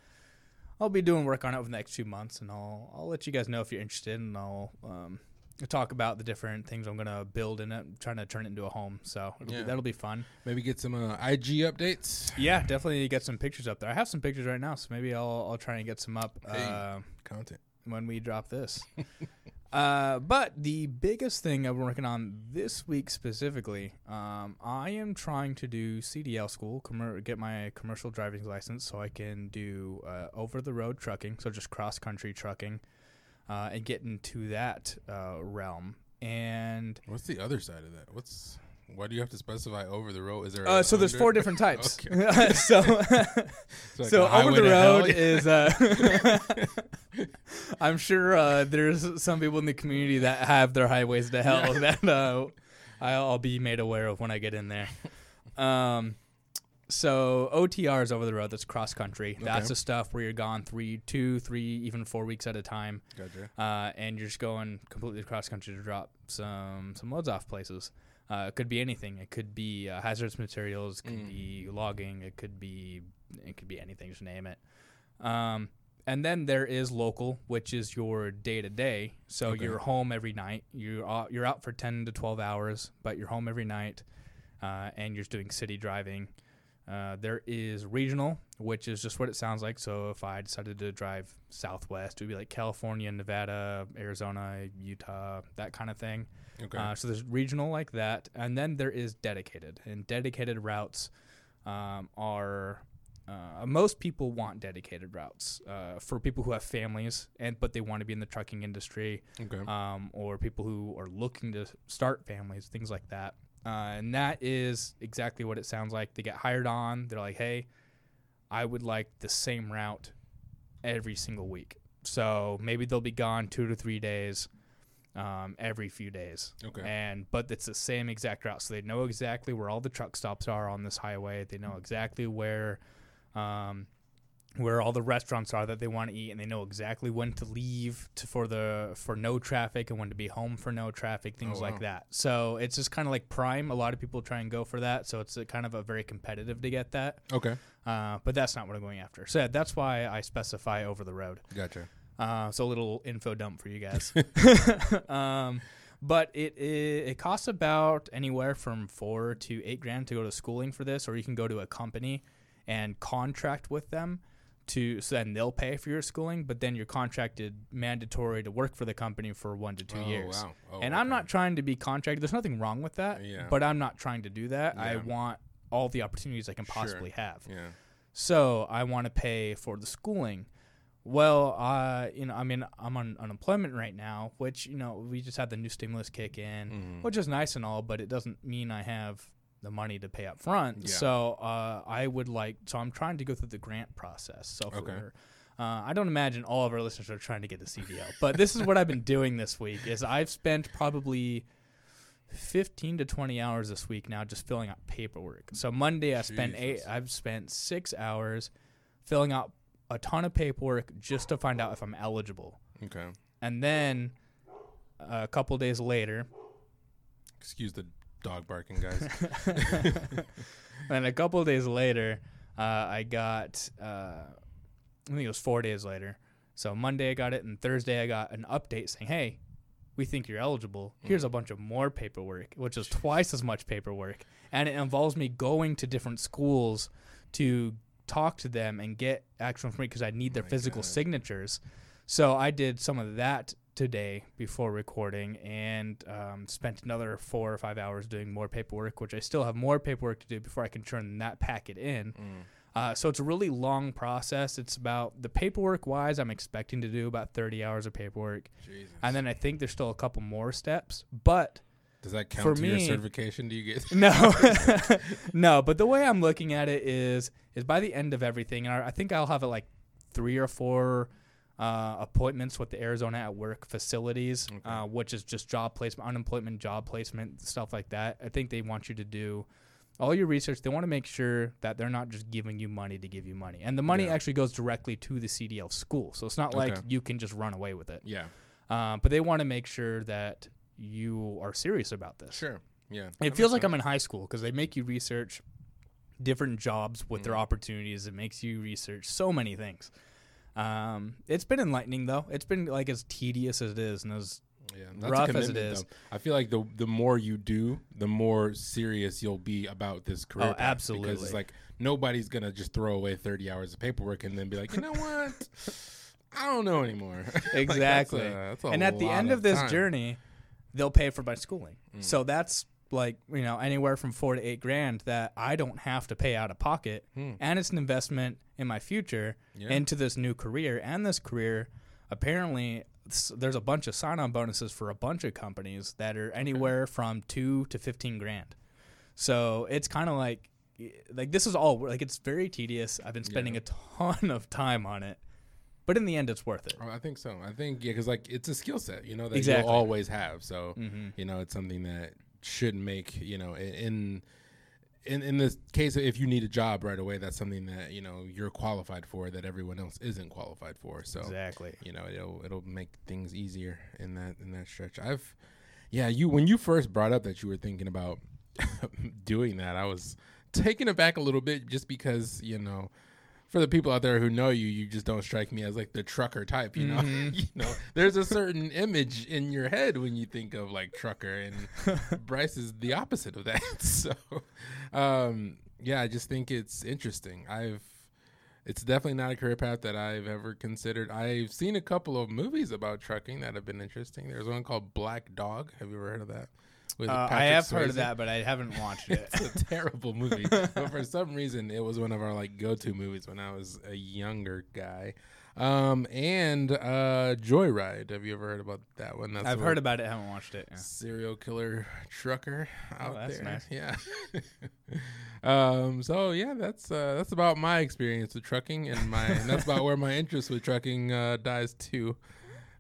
I'll be doing work on it over the next few months, and I'll I'll let you guys know if you're interested, and I'll um, talk about the different things I'm gonna build in it. I'm trying to turn it into a home, so yeah. be, that'll be fun. Maybe get some uh, IG updates. Yeah, definitely get some pictures up there. I have some pictures right now, so maybe I'll I'll try and get some up. Hey, uh, content when we drop this. *laughs* uh, but the biggest thing I'm working on this week specifically, um, I am trying to do CDL school, com- get my commercial driving license, so I can do uh, over the road trucking, so just cross country trucking uh, and get into that uh, realm. And what's the other side of that? What's why do you have to specify over the road? Is there? Uh, so there's four different types. *laughs* *laughs* so *laughs* like so over the road is. Uh, I'm sure uh, there's some people in the community that have their highways to hell yeah. that uh, I'll be made aware of when I get in there. Um, so OTR is over the road. That's cross country. Okay. That's the stuff where you're gone three, two, three, even four weeks at a time. Gotcha. Uh, and you're just going completely cross country to drop some some loads off places. Uh, it could be anything. It could be uh, hazardous materials. It could mm. be logging. It could be it could be anything. Just name it. Um, and then there is local, which is your day to day. So okay. you're home every night. You're out, you're out for ten to twelve hours, but you're home every night, uh, and you're just doing city driving. Uh, there is regional, which is just what it sounds like. So if I decided to drive southwest, it would be like California, Nevada, Arizona, Utah, that kind of thing. Okay. Uh, so there's regional like that, and then there is dedicated, and dedicated routes um, are uh, most people want dedicated routes uh, for people who have families and but they want to be in the trucking industry, okay. um, or people who are looking to start families, things like that. Uh, and that is exactly what it sounds like. They get hired on. They're like, "Hey, I would like the same route every single week." So maybe they'll be gone two to three days um, every few days. Okay. And but it's the same exact route, so they know exactly where all the truck stops are on this highway. They know exactly where um, where all the restaurants are that they want to eat, and they know exactly when to leave to, for the for no traffic and when to be home for no traffic, things oh, wow. like that. So it's just kind of like prime. A lot of people try and go for that, so it's a, kind of a very competitive to get that. Okay. Uh, but that's not what I'm going after. So that's why I specify over the road. Gotcha. Uh, so a little info dump for you guys. *laughs* *laughs* um, but it, it, it costs about anywhere from four to eight grand to go to schooling for this, or you can go to a company and contract with them to so then they'll pay for your schooling, but then you're contracted mandatory to work for the company for one to two oh, years. Wow. Oh, and okay. I'm not trying to be contracted. There's nothing wrong with that, yeah. but I'm not trying to do that. Yeah. I want all the opportunities I can possibly sure. have. Yeah. So I want to pay for the schooling. Well, uh, you know, I mean, I'm on unemployment right now, which you know we just had the new stimulus kick in, mm-hmm. which is nice and all, but it doesn't mean I have the money to pay up front. Yeah. So uh, I would like, so I'm trying to go through the grant process. So okay. uh, I don't imagine all of our listeners are trying to get the CDL, but this is what I've been doing this week. Is I've spent probably 15 to 20 hours this week now just filling out paperwork. So Monday I Jesus. spent eight. I've spent six hours filling out a ton of paperwork just to find out if I'm eligible. Okay. And then a couple days later, excuse the dog barking, guys. *laughs* and a couple days later, uh, I got, uh, I think it was four days later. So Monday I got it, and Thursday I got an update saying, "Hey, we think you're eligible. Here's a mm. bunch of more paperwork, which is twice as much paperwork, and it involves me going to different schools to talk to them and get actual information because I need their physical God. signatures. So I did some of that today before recording and um, spent another four or five hours doing more paperwork, which I still have more paperwork to do before I can turn that packet in. Mm. Uh, so it's a really long process. It's about the paperwork wise, I'm expecting to do about 30 hours of paperwork. Jesus. And then I think there's still a couple more steps. But does that count for to me, your certification? Do you get *laughs* *laughs* no, *laughs* no? But the way I'm looking at it is, is by the end of everything, and I, I think I'll have it like three or four uh, appointments with the Arizona at Work facilities, okay. uh, which is just job placement, unemployment job placement, stuff like that. I think they want you to do all your research. They want to make sure that they're not just giving you money to give you money, and the money yeah. actually goes directly to the CDL school. So it's not okay. like you can just run away with it. Yeah. Um, but they want to make sure that you are serious about this. Sure. Yeah. It feels like sense. I'm in high school because they make you research different jobs with mm. their opportunities. It makes you research so many things. Um, it's been enlightening though. It's been like as tedious as it is and as yeah, rough as it is. Though. I feel like the the more you do, the more serious you'll be about this career. Oh, absolutely. Because it's like nobody's gonna just throw away thirty hours of paperwork and then be like, you know what? *laughs* I don't know anymore. Exactly. *laughs* like that's a, that's a and at the end of, of this time. journey, they'll pay for my schooling. Mm. So that's like you know anywhere from four to eight grand that I don't have to pay out of pocket, hmm. and it's an investment in my future yeah. into this new career. And this career, apparently, there's a bunch of sign-on bonuses for a bunch of companies that are anywhere okay. from two to fifteen grand. So it's kind of like like this is all like it's very tedious. I've been spending yeah. a ton of time on it. But in the end, it's worth it. Oh, I think so. I think yeah, because like it's a skill set, you know, that exactly. you'll always have. So mm-hmm. you know, it's something that should make you know in in in this case if you need a job right away that's something that you know you're qualified for that everyone else isn't qualified for. So exactly. you know it'll it'll make things easier in that in that stretch. I've yeah you when you first brought up that you were thinking about *laughs* doing that i was taken aback a little bit just because you know for the people out there who know you, you just don't strike me as like the trucker type. You know, mm-hmm. *laughs* you know, there's a certain image in your head when you think of like trucker, and *laughs* Bryce is the opposite of that. *laughs* so, um, yeah, I just think it's interesting. I've it's definitely not a career path that I've ever considered. I've seen a couple of movies about trucking that have been interesting. There's one called Black Dog. Have you ever heard of that? Uh, I have Swayze. heard of that, but I haven't watched it. *laughs* it's a terrible movie, *laughs* but for some reason, it was one of our like go-to movies when I was a younger guy. Um, and uh, Joyride. Have you ever heard about that one? That's I've heard about it. Haven't watched it. Yeah. Serial killer trucker oh, out oh, that's there. Nice. Yeah. *laughs* um. So yeah, that's uh, that's about my experience with trucking, and my and that's about where my interest with trucking uh, dies too.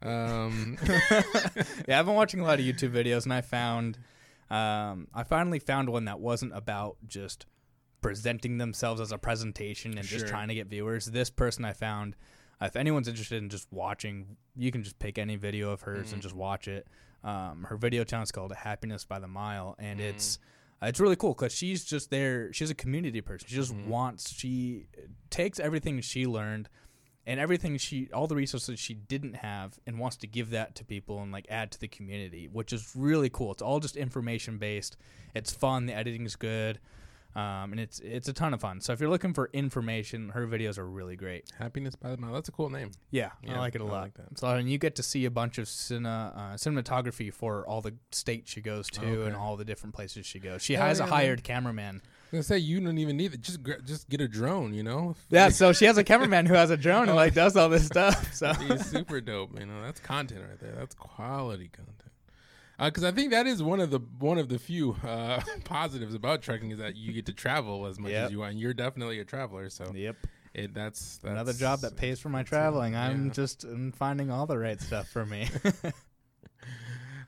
Um. *laughs* *laughs* yeah, I've been watching a lot of YouTube videos, and I found, um, I finally found one that wasn't about just presenting themselves as a presentation and sure. just trying to get viewers. This person I found if anyone's interested in just watching, you can just pick any video of hers mm. and just watch it. Um, her video channel is called Happiness by the Mile, and mm. it's uh, it's really cool because she's just there. She's a community person. She just mm-hmm. wants. She takes everything she learned and everything she, all the resources she didn't have, and wants to give that to people and like add to the community, which is really cool. It's all just information based. It's fun. The editing is good. Um, and it's it's a ton of fun. So if you're looking for information, her videos are really great. Happiness by the Mile. That's a cool name. Yeah, yeah I like it a lot. Like that. So and you get to see a bunch of cine, uh, cinematography for all the states she goes to okay. and all the different places she goes. She has yeah, a hired cameraman. Gonna say you don't even need it. Just just get a drone, you know. Yeah. so *laughs* she has a cameraman who has a drone and like does all this stuff. *laughs* So he's super dope. You know, that's content right there. That's quality content because uh, I think that is one of the one of the few uh, *laughs* positives about trekking is that you get to travel as much yep. as you want. And you're definitely a traveler, so yep. It, that's, that's another job that pays for my traveling. Yeah. I'm just I'm finding all the right stuff for me.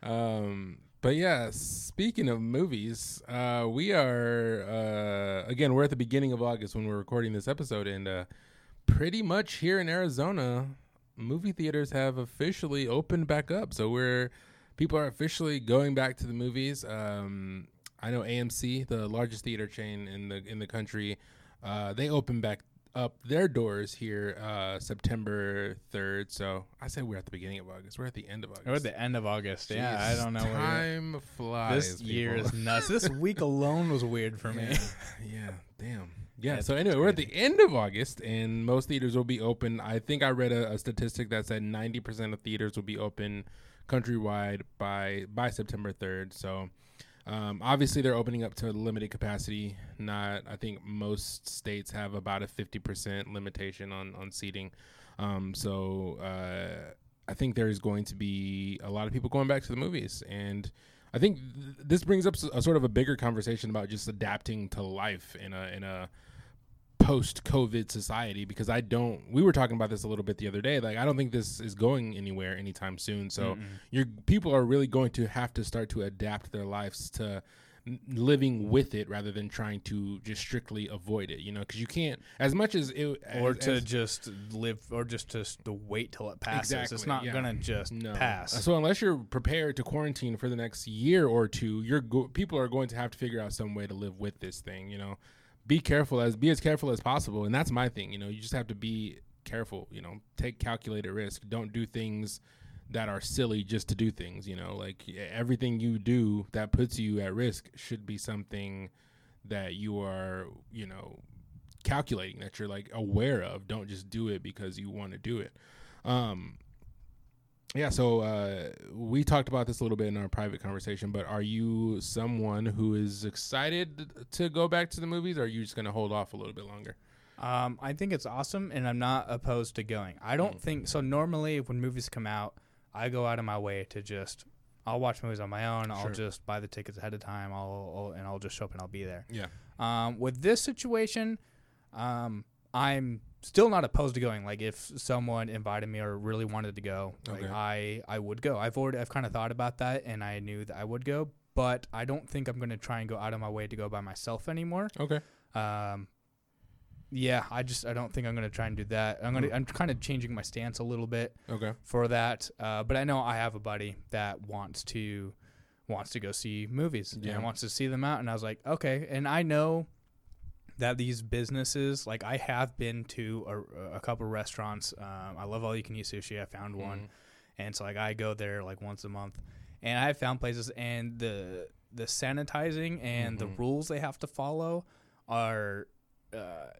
um, but yeah, speaking of movies, uh, we are uh, again we're at the beginning of August when we're recording this episode, and uh, pretty much here in Arizona, movie theaters have officially opened back up. So we're people are officially going back to the movies. Um, I know AMC, the largest theater chain in the in the country, uh, they open back up their doors here uh, September third. So I said we're at the beginning of August. We're at the end of August. We're at the end of August. Jeez, yeah, I don't know. Time flies. This people. year is *laughs* nuts. this week alone was weird for me. Yeah, yeah damn. Yeah. so anyway, we're at the end of August, and most theaters will be open. I think I read a, a statistic that said ninety percent of theaters will be open countrywide by by September 3rd. So um, obviously they're opening up to limited capacity. Not I think most states have about a 50% limitation on on seating. Um, so uh, I think there's going to be a lot of people going back to the movies and. I think th- this brings up a sort of a bigger conversation about just adapting to life in a in a post COVID society because I don't. We were talking about this a little bit the other day. Like I don't think this is going anywhere anytime soon. So mm your people are really going to have to start to adapt their lives to living with it rather than trying to just strictly avoid it you know because you can't as much as it or to as, just live or just to, to wait till it passes exactly, it's not yeah. gonna just no. pass so unless you're prepared to quarantine for the next year or two you're go- people are going to have to figure out some way to live with this thing you know be careful as be as careful as possible. And that's my thing you know you just have to be careful you know take calculated risk. Don't do things that are silly just to do things you know like everything you do that puts you at risk should be something that you are you know calculating that you're like aware of. Don't just do it because you want to do it. Um yeah, so uh, we talked about this a little bit in our private conversation, but are you someone who is excited to go back to the movies, or are you just going to hold off a little bit longer? Um, I think it's awesome, and I'm not opposed to going. I don't mm. think so. Normally, when movies come out, I go out of my way to just I'll watch movies on my own. Sure. I'll just buy the tickets ahead of time. I'll, I'll, and I'll just show up and I'll be there. Yeah. Um, with this situation, um, I'm still not opposed to going. Like if someone invited me or really wanted to go, like okay. I I would go. I've already I've kind of thought about that and I knew that I would go, but I don't think I'm going to try and go out of my way to go by myself anymore. Okay. Um yeah, I just I don't think I'm gonna try and do that. I'm gonna mm. I'm kind of changing my stance a little bit. Okay. For that, uh, but I know I have a buddy that wants to wants to go see movies yeah. and wants to see them out, and I was like, okay, and I know that these businesses like I have been to a, a couple restaurants. Um, I love all you can eat sushi. I found mm. one, and so like I go there like once a month, and I have found places and the the sanitizing and mm-hmm. the rules they have to follow are uh,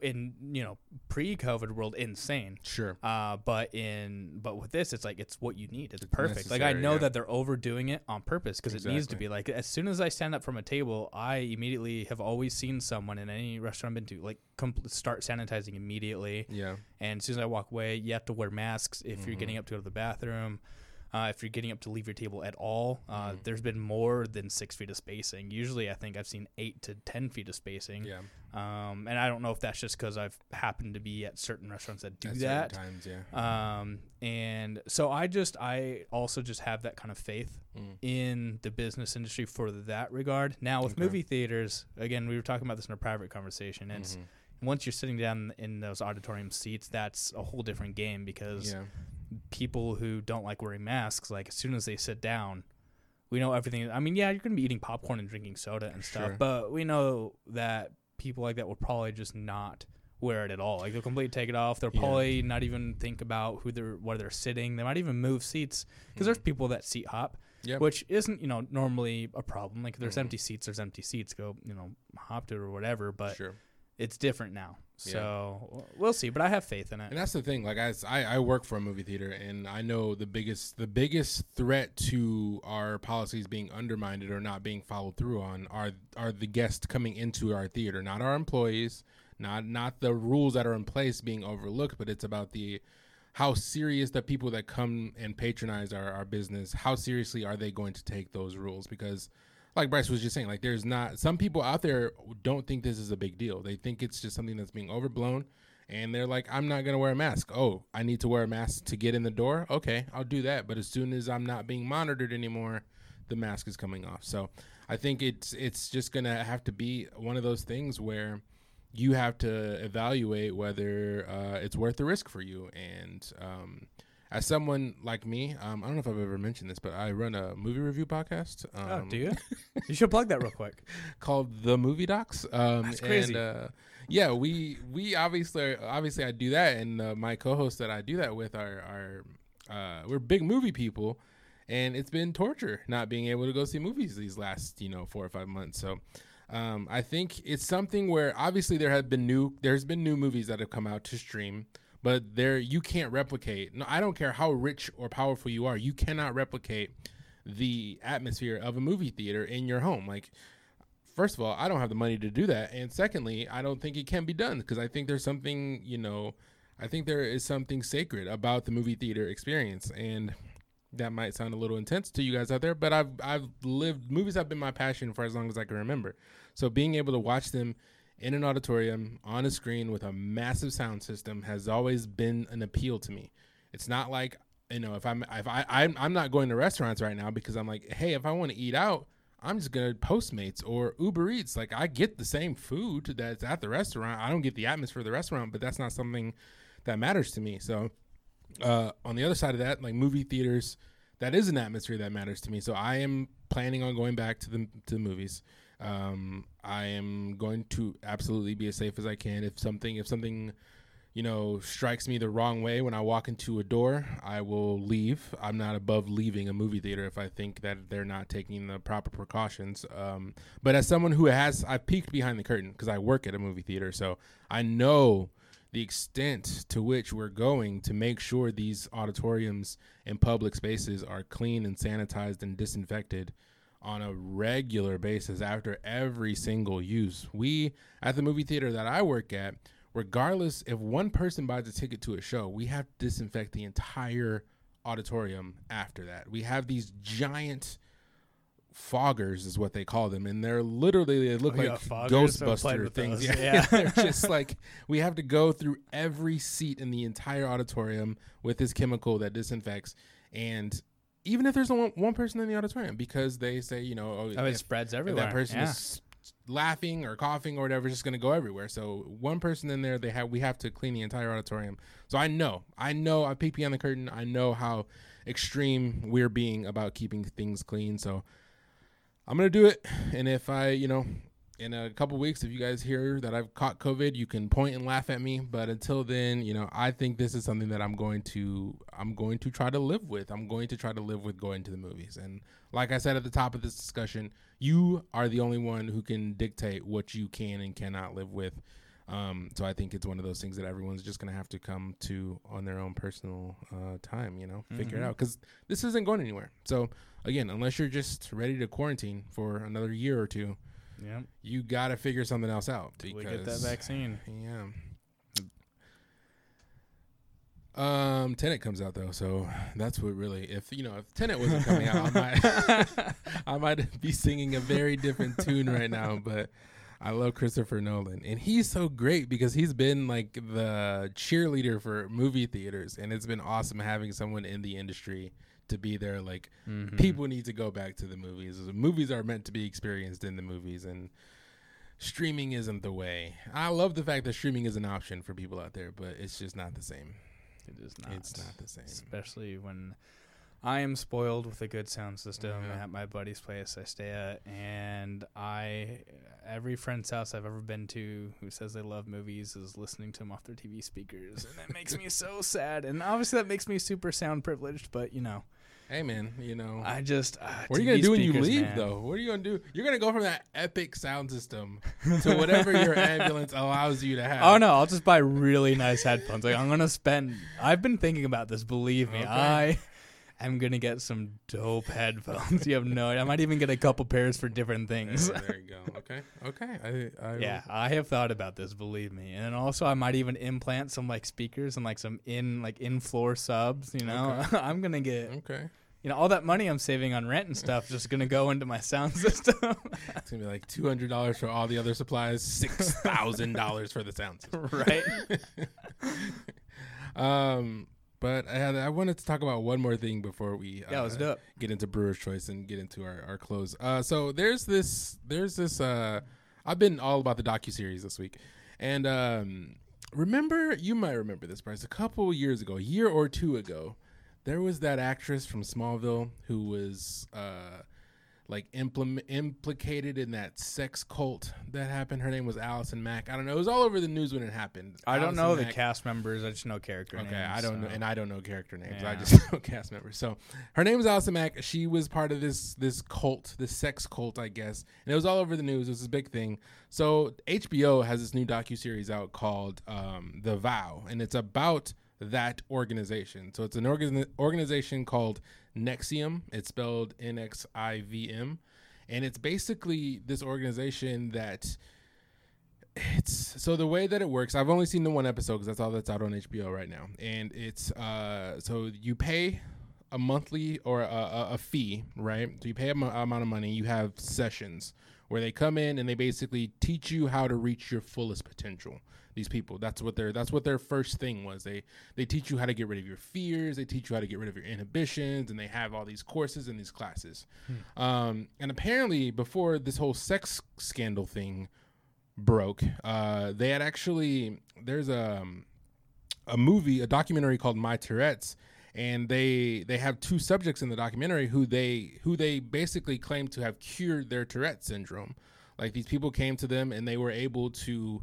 in you know pre-COVID world insane. Sure. Uh, but in but with this, it's like it's what you need. It's, it's perfect. Like I know yeah. that they're overdoing it on purpose because exactly. it needs to be. Like as soon as I stand up from a table, I immediately have always seen someone in any restaurant I've been to like start sanitizing immediately. Yeah. And as soon as I walk away, you have to wear masks if mm-hmm. you're getting up to go to the bathroom. Uh, if you're getting up to leave your table at all, uh, mm. there's been more than six feet of spacing. Usually, I think I've seen eight to ten feet of spacing. Yeah. Um, and I don't know if that's just because I've happened to be at certain restaurants that do at that. Times, yeah. Um, and so I just, I also just have that kind of faith mm. in the business industry for that regard. Now with okay. movie theaters, again, we were talking about this in a private conversation. And mm-hmm. once you're sitting down in those auditorium seats, that's a whole different game because. Yeah people who don't like wearing masks, like as soon as they sit down, we know everything. I mean, yeah, you're going to be eating popcorn and drinking soda and stuff, sure. but we know that people like that will probably just not wear it at all. Like they'll completely take it off. They'll yeah. probably not even think about who they're where they're sitting. They might even move seats because mm. there's people that seat hop, yep. which isn't you know normally a problem. Like there's mm. empty seats, there's empty seats. Go you know hop to it or whatever. But sure. it's different now. So yeah. we'll see, but I have faith in it. And that's the thing. Like I, I work for a movie theater, and I know the biggest the biggest threat to our policies being undermined or not being followed through on are are the guests coming into our theater, not our employees, not not the rules that are in place being overlooked, but it's about the how serious the people that come and patronize our, our business, how seriously are they going to take those rules? Because like Bryce was just saying, like there's not some people out there don't think this is a big deal. They think it's just something that's being overblown and they're like, I'm not gonna wear a mask. Oh, I need to wear a mask to get in the door? Okay, I'll do that. But as soon as I'm not being monitored anymore, the mask is coming off. So I think it's it's just gonna have to be one of those things where you have to evaluate whether uh, it's worth the risk for you and um, as someone like me, um, I don't know if I've ever mentioned this, but I run a movie review podcast. Um, oh, do you? *laughs* you should plug that real quick. called the Movie Docs. Um, That's crazy. And, uh, yeah, we we obviously obviously I do that, and uh, my co-hosts that I do that with are are uh, we're big movie people, and it's been torture not being able to go see movies these last you know four or five months. So. Um, I think it's something where obviously there have been new there's been new movies that have come out to stream but there you can't replicate. No, I don't care how rich or powerful you are, you cannot replicate the atmosphere of a movie theater in your home. Like, first of all, I don't have the money to do that, and secondly, I don't think it can be done because I think there's something, you know, I think there is something sacred about the movie theater experience, and that might sound a little intense to you guys out there, but I've I've lived movies have been my passion for as long as I can remember. So being able to watch them in an auditorium on a screen with a massive sound system has always been an appeal to me. It's not like you know if I'm if I I'm, I'm not going to restaurants right now because I'm like hey if I want to eat out I'm just gonna Postmates or Uber Eats. Like I get the same food that's at the restaurant. I don't get the atmosphere of the restaurant, but that's not something that matters to me. So uh, on the other side of that, like movie theaters, that is an atmosphere that matters to me. So I am planning on going back to the to the movies. Um, I am going to absolutely be as safe as I can. If something, if something, you know, strikes me the wrong way when I walk into a door, I will leave. I'm not above leaving a movie theater if I think that they're not taking the proper precautions. Um, but as someone who has, I've peeked behind the curtain because I work at a movie theater, so I know the extent to which we're going to make sure these auditoriums and public spaces are clean and sanitized and disinfected on a regular basis after every single use. We at the movie theater that I work at, regardless if one person buys a ticket to a show, we have to disinfect the entire auditorium after that. We have these giant foggers is what they call them and they're literally they look oh, like yeah, ghostbuster things *laughs* yeah, yeah. *laughs* they're *laughs* just like we have to go through every seat in the entire auditorium with this chemical that disinfects and even if there's one, one person in the auditorium because they say you know oh, oh it spreads everywhere that person yeah. is laughing or coughing or whatever is just going to go everywhere. So one person in there they have we have to clean the entire auditorium. So i know i know i peek behind the curtain. I know how extreme we're being about keeping things clean. So i'm going to do it. And if i you know in a couple weeks, if you guys hear that I've caught COVID, you can point and laugh at me. But until then, you know, I think this is something that I'm going to I'm going to try to live with. I'm going to try to live with going to the movies. And like I said at the top of this discussion, you are the only one who can dictate what you can and cannot live with. Um, so I think it's one of those things that everyone's just gonna have to come to on their own personal uh, time. You know, mm-hmm. figure it mm-hmm. out because this isn't going anywhere. So again, unless you're just ready to quarantine for another year or two yeah. You got to figure something else out. Because, we get that vaccine. Yeah. Um, Tenet comes out though, so that's what really. If you know, if Tenet wasn't coming out, I *laughs* might, *laughs* I might be singing a very different tune right now. But I love Christopher Nolan, and he's so great because he's been like the cheerleader for movie theaters, and it's been awesome having someone in the industry to be there. Like mm-hmm. people need to go back to the movies. The movies are meant to be experienced in the movies, and streaming isn't the way. I love the fact that streaming is an option for people out there, but it's just not the same. It is not. It's not the same, especially when. I am spoiled with a good sound system at my buddy's place I stay at, and I every friend's house I've ever been to who says they love movies is listening to them off their TV speakers, and that makes me *laughs* so sad. And obviously that makes me super sound privileged, but you know, Hey man, you know. I just. Uh, what are you gonna do when you leave man. though? What are you gonna do? You're gonna go from that epic sound system to *laughs* whatever your ambulance allows you to have. Oh no, I'll just buy really nice headphones. Like I'm gonna spend. I've been thinking about this. Believe me, okay. I am gonna get some dope headphones. *laughs* you have no. Idea. I might even get a couple pairs for different things. There, there you go. Okay. Okay. I, I *laughs* yeah, I have thought about this. Believe me, and also I might even implant some like speakers and like some in like in floor subs. You know, okay. I'm gonna get okay you know, all that money I'm saving on rent and stuff just gonna go into my sound *laughs* system. it's gonna be like two hundred dollars for all the other supplies, six thousand dollars for the sound system. *laughs* Right. *laughs* um, but I, had, I wanted to talk about one more thing before we yeah, let's do it. get into Brewer's Choice and get into our our close. Uh, so there's this there's this uh, I've been all about the docu series this week, and um, remember you might remember this, Bryce, a couple years ago, a year or two ago there was that actress from Smallville who was uh, like implement, implicated in that sex cult that happened. Her name was Allison Mack. I don't know. It was all over the news when it happened. I don't know Mack. the cast members. I just know character okay, names. I don't so. know, and I don't know character names. Yeah. I just *laughs* know cast members. So her name is Allison Mack. She was part of this this cult, this sex cult, I guess, and it was all over the news. It was this big thing. So HBO has this new docu series out called um, The Vow, and it's about that organization. So it's an organ- organization called Nexium. It's spelled N X I V M. And it's basically this organization that it's so the way that it works i've only seen the one episode because that's all that's out on hbo right now and it's uh so you pay a monthly or a, a, fee right so you pay a m- amount of money you have sessions where they come in and they basically teach you how to reach your fullest potential these people. That's what their that's what their first thing was. They they teach you how to get rid of your fears. They teach you how to get rid of your inhibitions, and they have all these courses and these classes. Hmm. Um, and apparently, before this whole sex scandal thing broke, uh, they had actually there's a um, a movie, a documentary called My Tourette's and they they have two subjects in the documentary who they who they basically claim to have cured their Tourette syndrome. Like these people came to them and they were able to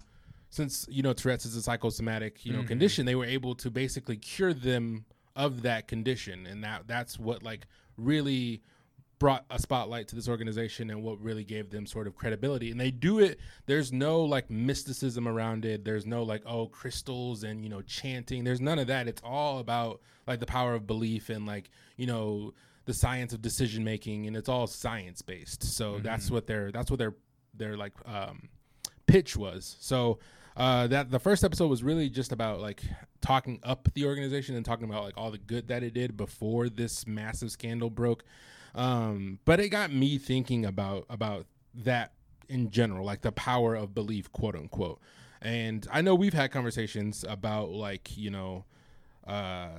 since you know Tourette's is a psychosomatic you know mm-hmm. condition, they were able to basically cure them of that condition, and that that's what like really brought a spotlight to this organization and what really gave them sort of credibility. And they do it there's no like mysticism around it. There's no like oh crystals and you know chanting. There's none of that. It's all about like the power of belief and like you know the science of decision making. And it's all science based. So mm-hmm. that's what their that's what their their like um pitch was. So uh, that the first episode was really just about like talking up the organization and talking about like all the good that it did before this massive scandal broke. Um, but it got me thinking about about that in general, like the power of belief, quote unquote. And I know we've had conversations about like you know, uh,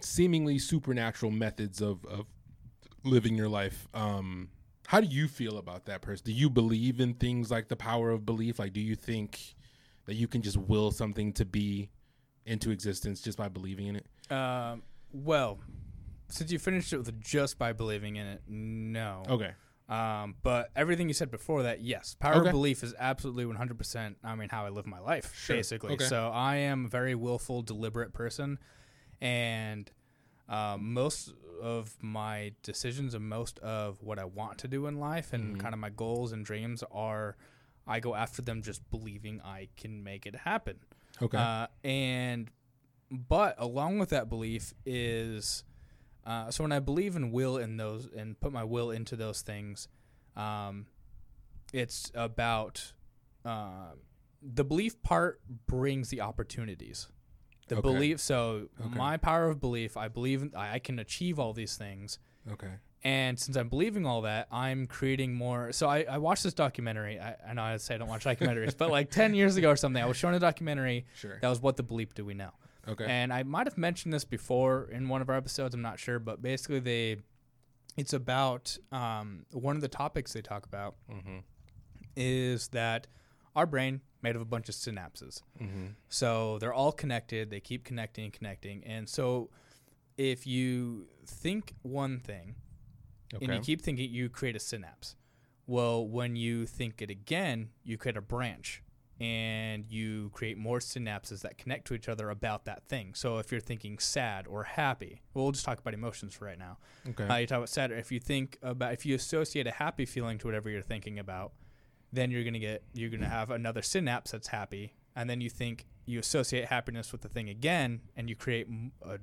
seemingly supernatural methods of of living your life. Um, how do you feel about that person? Do you believe in things like the power of belief? Like, do you think that you can just will something to be into existence just by believing in it? Um, well, since you finished it with just by believing in it, no. Okay. Um, but everything you said before that, yes, power okay. of belief is absolutely 100%. I mean, how I live my life, sure. basically. Okay. So I am a very willful, deliberate person, and uh, most of my decisions and most of what I want to do in life and mm-hmm. kind of my goals and dreams are, I go after them just believing I can make it happen. Okay. Uh, and but along with that belief is uh, so when I believe in will in those and put my will into those things, um, it's about uh, the belief part brings the opportunities. The okay. belief. So okay. my power of belief, I believe I can achieve all these things. Okay. And since I'm believing all that, I'm creating more. So I, I watched this documentary. I, I know I say I don't watch documentaries, but like 10 years ago or something, I was shown a documentary sure. that was What the Bleep Do We Know? Okay. And I might have mentioned this before in one of our episodes. I'm not sure, but basically they, it's about um, one of the topics they talk about mm-hmm. is that our brain made of a bunch of synapses. Mm-hmm. So they're all connected. They keep connecting and connecting. And so if you think one thing okay. and you keep thinking, you create a synapse. Well, when you think it again, you create a branch and you create more synapses that connect to each other about that thing. So if you're thinking sad or happy, well, we'll just talk about emotions for right now. Okay. Uh, you talk about sad. If you think about, if you associate a happy feeling to whatever you're thinking about, then you're gonna get, you're gonna have another synapse that's happy, and then you think you associate happiness with the thing again, and you create uh,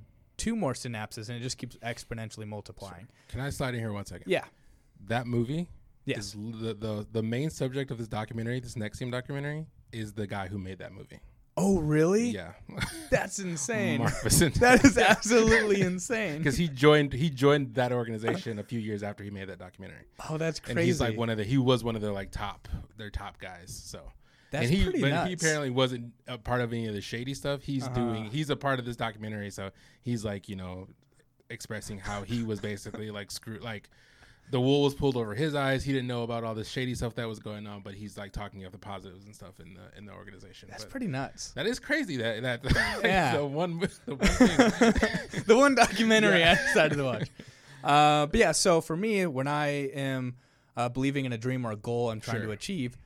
two more synapses, and it just keeps exponentially multiplying. Can I slide in here one second? Yeah. That movie. Yes. the, the the main subject of this documentary, this next NXIVM documentary, is the guy who made that movie. Oh, really? Yeah. *laughs* That's insane. *laughs* that is *laughs* absolutely insane. Because he joined he joined that organization a few years after he made that documentary. Oh, that's crazy. And he's like one of the he was one of their like top their top guys. So that's and he, pretty but nuts. he apparently wasn't a part of any of the shady stuff. He's uh-huh. doing he's a part of this documentary, so he's like, you know, expressing how he was basically like screwed like the wool was pulled over his eyes. He didn't know about all the shady stuff that was going on, but he's like talking of the positives and stuff in the in the organization. That's but pretty nuts. That is crazy. That that *laughs* yeah. the one *laughs* the one *laughs* the one documentary yeah. I decided to watch. Uh, but yeah, so for me, when I am uh, believing in a dream or a goal I'm trying sure. to achieve,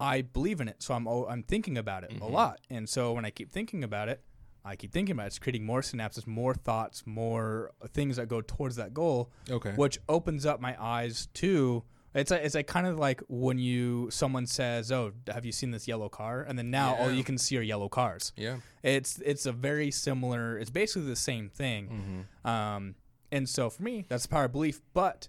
I believe in it. So I'm I'm thinking about it mm-hmm. a lot, and so when I keep thinking about it, I keep thinking about it. It's creating more synapses, more thoughts, more things that go towards that goal. Okay. Which opens up my eyes to it's a, it's like kind of like when you someone says, "Oh, have you seen this yellow car?" And then now yeah. all you can see are yellow cars. Yeah. It's it's a very similar. It's basically the same thing. Mm-hmm. Um, and so for me, that's the power of belief. But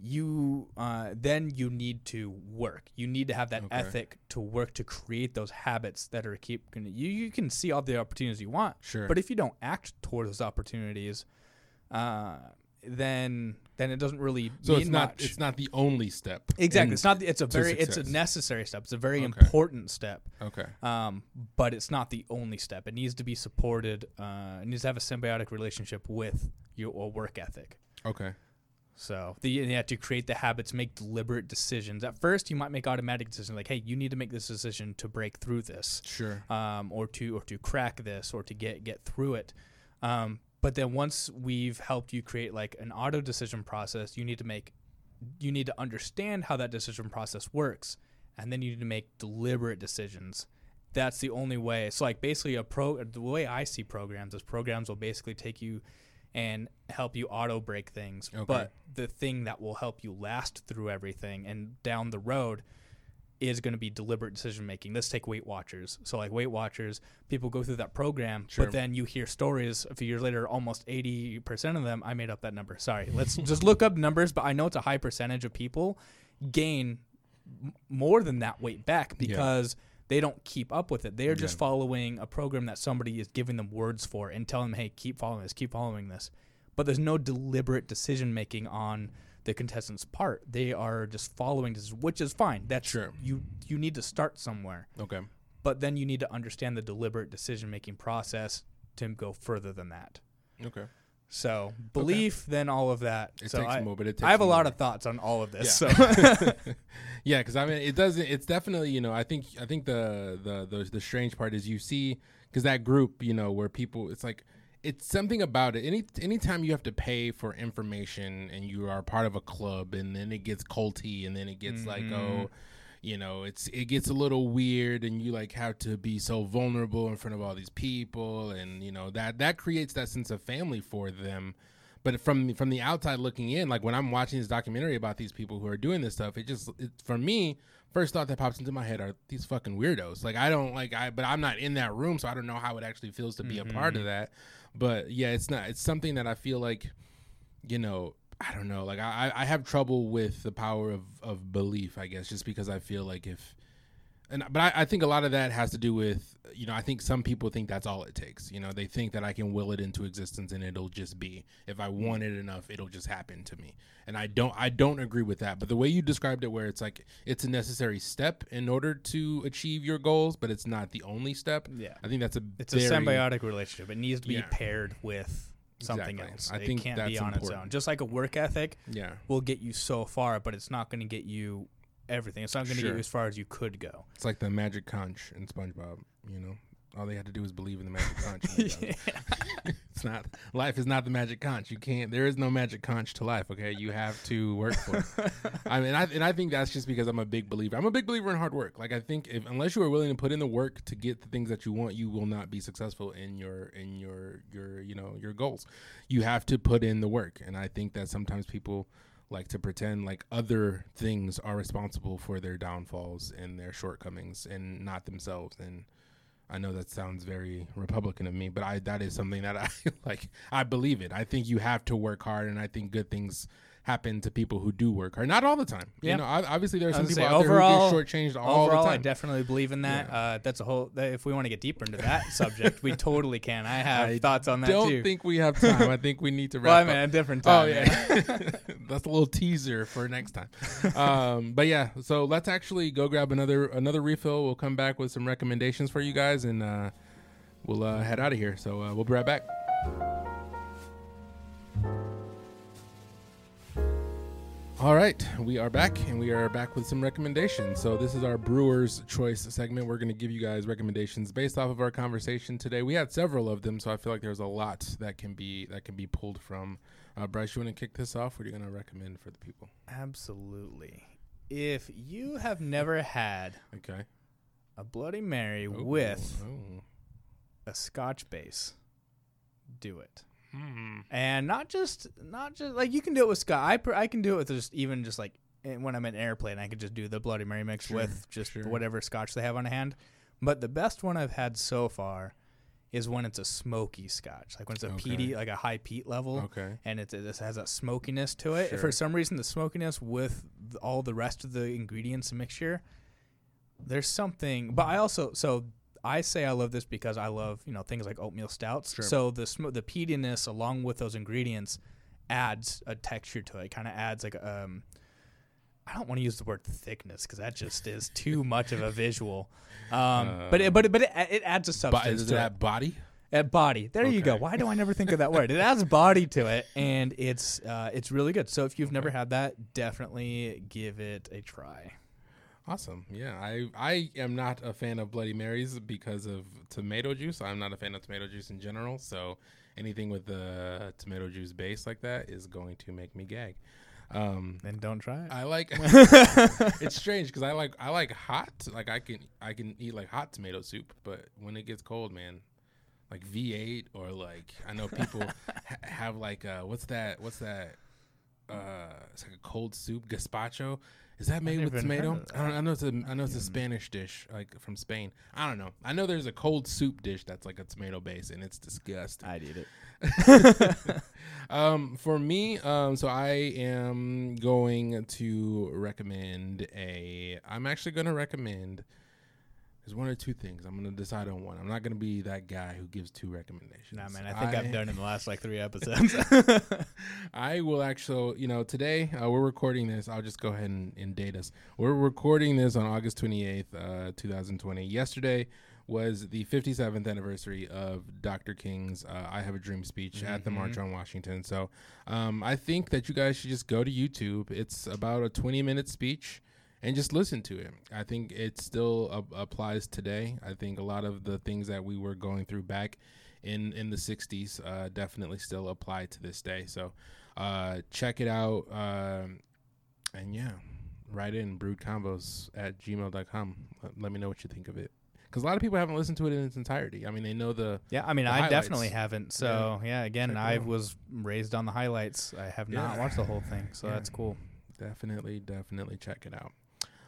you uh, then you need to work. You need to have that okay. ethic to work to create those habits that are keep. You you can see all the opportunities you want, sure. But if you don't act toward those opportunities, uh, then then it doesn't really so it's not much. it's not the only step. Exactly, it's not. The, it's a very success. it's a necessary step. It's a very okay. important step. Okay. Um, but it's not the only step. It needs to be supported. Uh, it needs to have a symbiotic relationship with your work ethic. Okay. So the, you have to create the habits, make deliberate decisions. At first, you might make automatic decisions like, "Hey, you need to make this decision to break through this, sure, um, or to or to crack this, or to get get through it." Um, but then once we've helped you create like an auto decision process, you need to make, you need to understand how that decision process works, and then you need to make deliberate decisions. That's the only way. So like basically a pro, the way I see programs is programs will basically take you and help you auto break things. Okay. But the thing that will help you last through everything and down the road is going to be deliberate decision making. Let's take Weight Watchers. So, like Weight Watchers, people go through that program, sure. but then you hear stories a few years later, almost 80% of them, I made up that number. Sorry. Let's *laughs* just look up numbers, but I know it's a high percentage of people gain m- more than that weight back because. Yeah they don't keep up with it. They're just yeah. following a program that somebody is giving them words for and telling them, "Hey, keep following this, keep following this." But there's no deliberate decision making on the contestant's part. They are just following this, which is fine. That's sure. You you need to start somewhere. Okay. But then you need to understand the deliberate decision making process to go further than that. Okay. So belief, okay. then all of that. It so takes I, more, but it takes I have a lot of thoughts on all of this. Yeah. So *laughs* *laughs* yeah, because I mean, it doesn't. It's definitely you know. I think I think the the the, the strange part is you see because that group you know where people it's like it's something about it. Any anytime you have to pay for information and you are part of a club, and then it gets culty, and then it gets mm-hmm. like oh you know it's it gets a little weird and you like have to be so vulnerable in front of all these people and you know that that creates that sense of family for them but from from the outside looking in like when i'm watching this documentary about these people who are doing this stuff it just it, for me first thought that pops into my head are these fucking weirdos like i don't like i but i'm not in that room so i don't know how it actually feels to be mm-hmm. a part of mm-hmm. that but yeah it's not it's something that i feel like you know I don't know. Like I, I have trouble with the power of, of belief, I guess, just because I feel like if, and but I, I think a lot of that has to do with, you know, I think some people think that's all it takes. You know, they think that I can will it into existence and it'll just be. If I want it enough, it'll just happen to me. And I don't, I don't agree with that. But the way you described it, where it's like it's a necessary step in order to achieve your goals, but it's not the only step. Yeah, I think that's a. It's very, a symbiotic relationship. It needs to be yeah. paired with something exactly. else. I it think can't be on important. its own. Just like a work ethic, yeah, will get you so far, but it's not going to get you everything. It's not going to sure. get you as far as you could go. It's like the magic conch in SpongeBob. You know, all they had to do was believe in the magic conch. *laughs* *laughs* it's not life is not the magic conch. You can't. There is no magic conch to life. Okay, you have to work for it. *laughs* I mean, I, and I think that's just because I'm a big believer. I'm a big believer in hard work. Like I think if unless you are willing to put in the work to get the things that you want, you will not be successful in your in your your you know your goals. You have to put in the work, and I think that sometimes people like to pretend like other things are responsible for their downfalls and their shortcomings and not themselves and I know that sounds very Republican of me, but I that is something that I *laughs* like. I believe it. I think you have to work hard, and I think good things happen to people who do work hard. Not all the time. Yeah. You know, obviously there are some people say, out overall, there who get shortchanged all overall, the time. I definitely believe in that. Yeah. Uh, that's a whole. If we want to get deeper into that subject, we totally can. I have *laughs* I thoughts on that I don't too. think we have time. I think we need to wrap. *laughs* well, I mean, up. a different oh, time. Oh yeah, *laughs* that's a little teaser for next time. Um, but yeah, so let's actually go grab another another refill. We'll come back with some recommendations for you guys, and uh, we'll uh, head out of here. So uh, we'll be right back. All right, we are back and we are back with some recommendations. So, this is our Brewer's Choice segment. We're going to give you guys recommendations based off of our conversation today. We had several of them, so I feel like there's a lot that can be that can be pulled from. Uh, Bryce, you want to kick this off? What are you going to recommend for the people? Absolutely. If you have never had okay a Bloody Mary with oh. a Scotch base, do it. Mm. And not just not just like you can do it with Scott. I pr- I can do it with just even just like eh, when I'm in an airplane, I could just do the Bloody Mary mix sure, with just sure. whatever Scotch they have on hand. But the best one I've had so far is when it's a smoky Scotch, like when it's a okay. peaty, like a high peat level, okay, and it, it has a smokiness to it. Sure. For some reason, the smokiness with all the rest of the ingredients and mixture, there's something. But I also so I say I love this because I love you know things like oatmeal stouts. Sure. So the sm- the peatiness along with those ingredients adds a texture to it. Kind of adds like um. I don't want to use the word thickness because that just is too much of a visual. Um, uh, but it, but it, but it, it adds a substance to that body. At body, there okay. you go. Why do I never think of that word? It adds body to it, and it's uh, it's really good. So if you've okay. never had that, definitely give it a try. Awesome. Yeah, I I am not a fan of Bloody Marys because of tomato juice. I'm not a fan of tomato juice in general. So anything with the tomato juice base like that is going to make me gag. Um, then don't try it. I like. *laughs* *laughs* it's strange because I like I like hot. Like I can I can eat like hot tomato soup, but when it gets cold, man, like V8 or like I know people *laughs* ha- have like uh what's that what's that uh it's like a cold soup gazpacho is that made with tomato? I, don't, I, know it's a I know it's a Spanish dish like from Spain. I don't know. I know there's a cold soup dish that's like a tomato base and it's disgusting. I'd eat it. *laughs* um, for me, um, so I am going to recommend a. I'm actually going to recommend there's one or two things. I'm gonna decide on one. I'm not gonna be that guy who gives two recommendations. Nah, man. I think I, have done in the last like three *laughs* episodes. *laughs* I will actually, you know, today uh, we're recording this. I'll just go ahead and, and, date us. We're recording this on August 28th, uh, 2020. Yesterday was the 57th anniversary of Dr. King's uh, "I Have a Dream" speech mm-hmm. at the March mm-hmm. on Washington. So, um, I think that you guys should just go to YouTube. It's about a 20 minute speech and just listen to it. I think it still uh, applies today. I think a lot of the things that we were going through back in in the 60s uh, definitely still apply to this day. So uh, check it out. Um, and yeah, write in brewedconvos at gmail.com. Let, let me know what you think of it because a lot of people haven't listened to it in its entirety. I mean, they know the yeah. I mean, I highlights. definitely haven't. So yeah, yeah again, Check I was raised on the highlights. I have yeah. not watched the whole thing, so yeah. that's cool. Definitely, definitely check it out.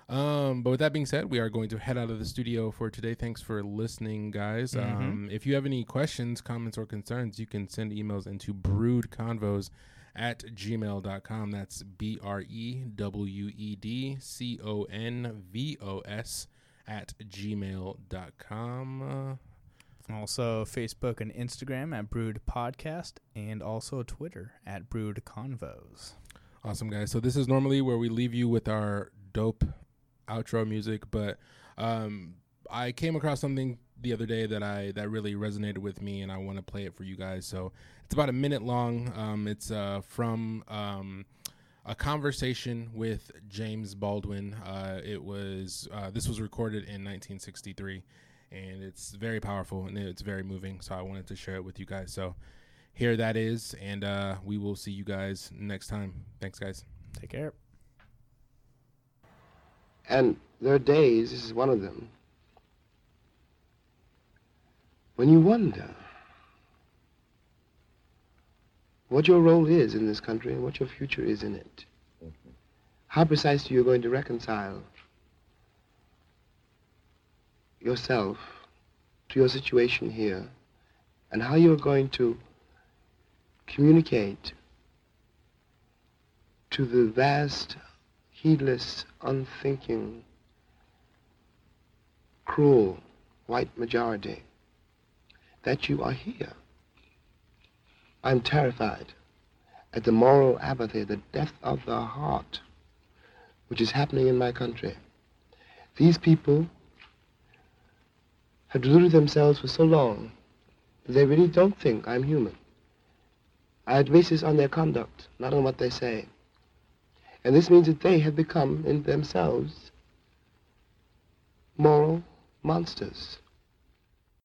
Um, but with that being said, we are going to head out of the studio for today. Thanks for listening, guys. Mm-hmm. Um, if you have any questions, comments, or concerns, you can send emails into brewedconvos at gmail.com. That's B R E W E D C O N V O S at gmail.com. Also, Facebook and Instagram at Brewed Podcast, and also Twitter at Brewed Convos. Awesome, guys. So, this is normally where we leave you with our dope outro music, but um, I came across something the other day that I that really resonated with me, and I want to play it for you guys. So it's about a minute long. Um, it's uh, from um, a conversation with James Baldwin. Uh, it was uh, this was recorded in 1963, and it's very powerful and it's very moving. So I wanted to share it with you guys. So here that is, and uh, we will see you guys next time. Thanks, guys. Take care. And there are days, this is one of them, when you wonder what your role is in this country and what your future is in it. Mm-hmm. How precisely you're going to reconcile yourself to your situation here and how you're going to communicate to the vast, heedless, unthinking, cruel white majority that you are here. I'm terrified at the moral apathy, the death of the heart, which is happening in my country. These people have deluded themselves for so long that they really don't think I'm human. I base this on their conduct, not on what they say. And this means that they have become, in themselves, moral monsters.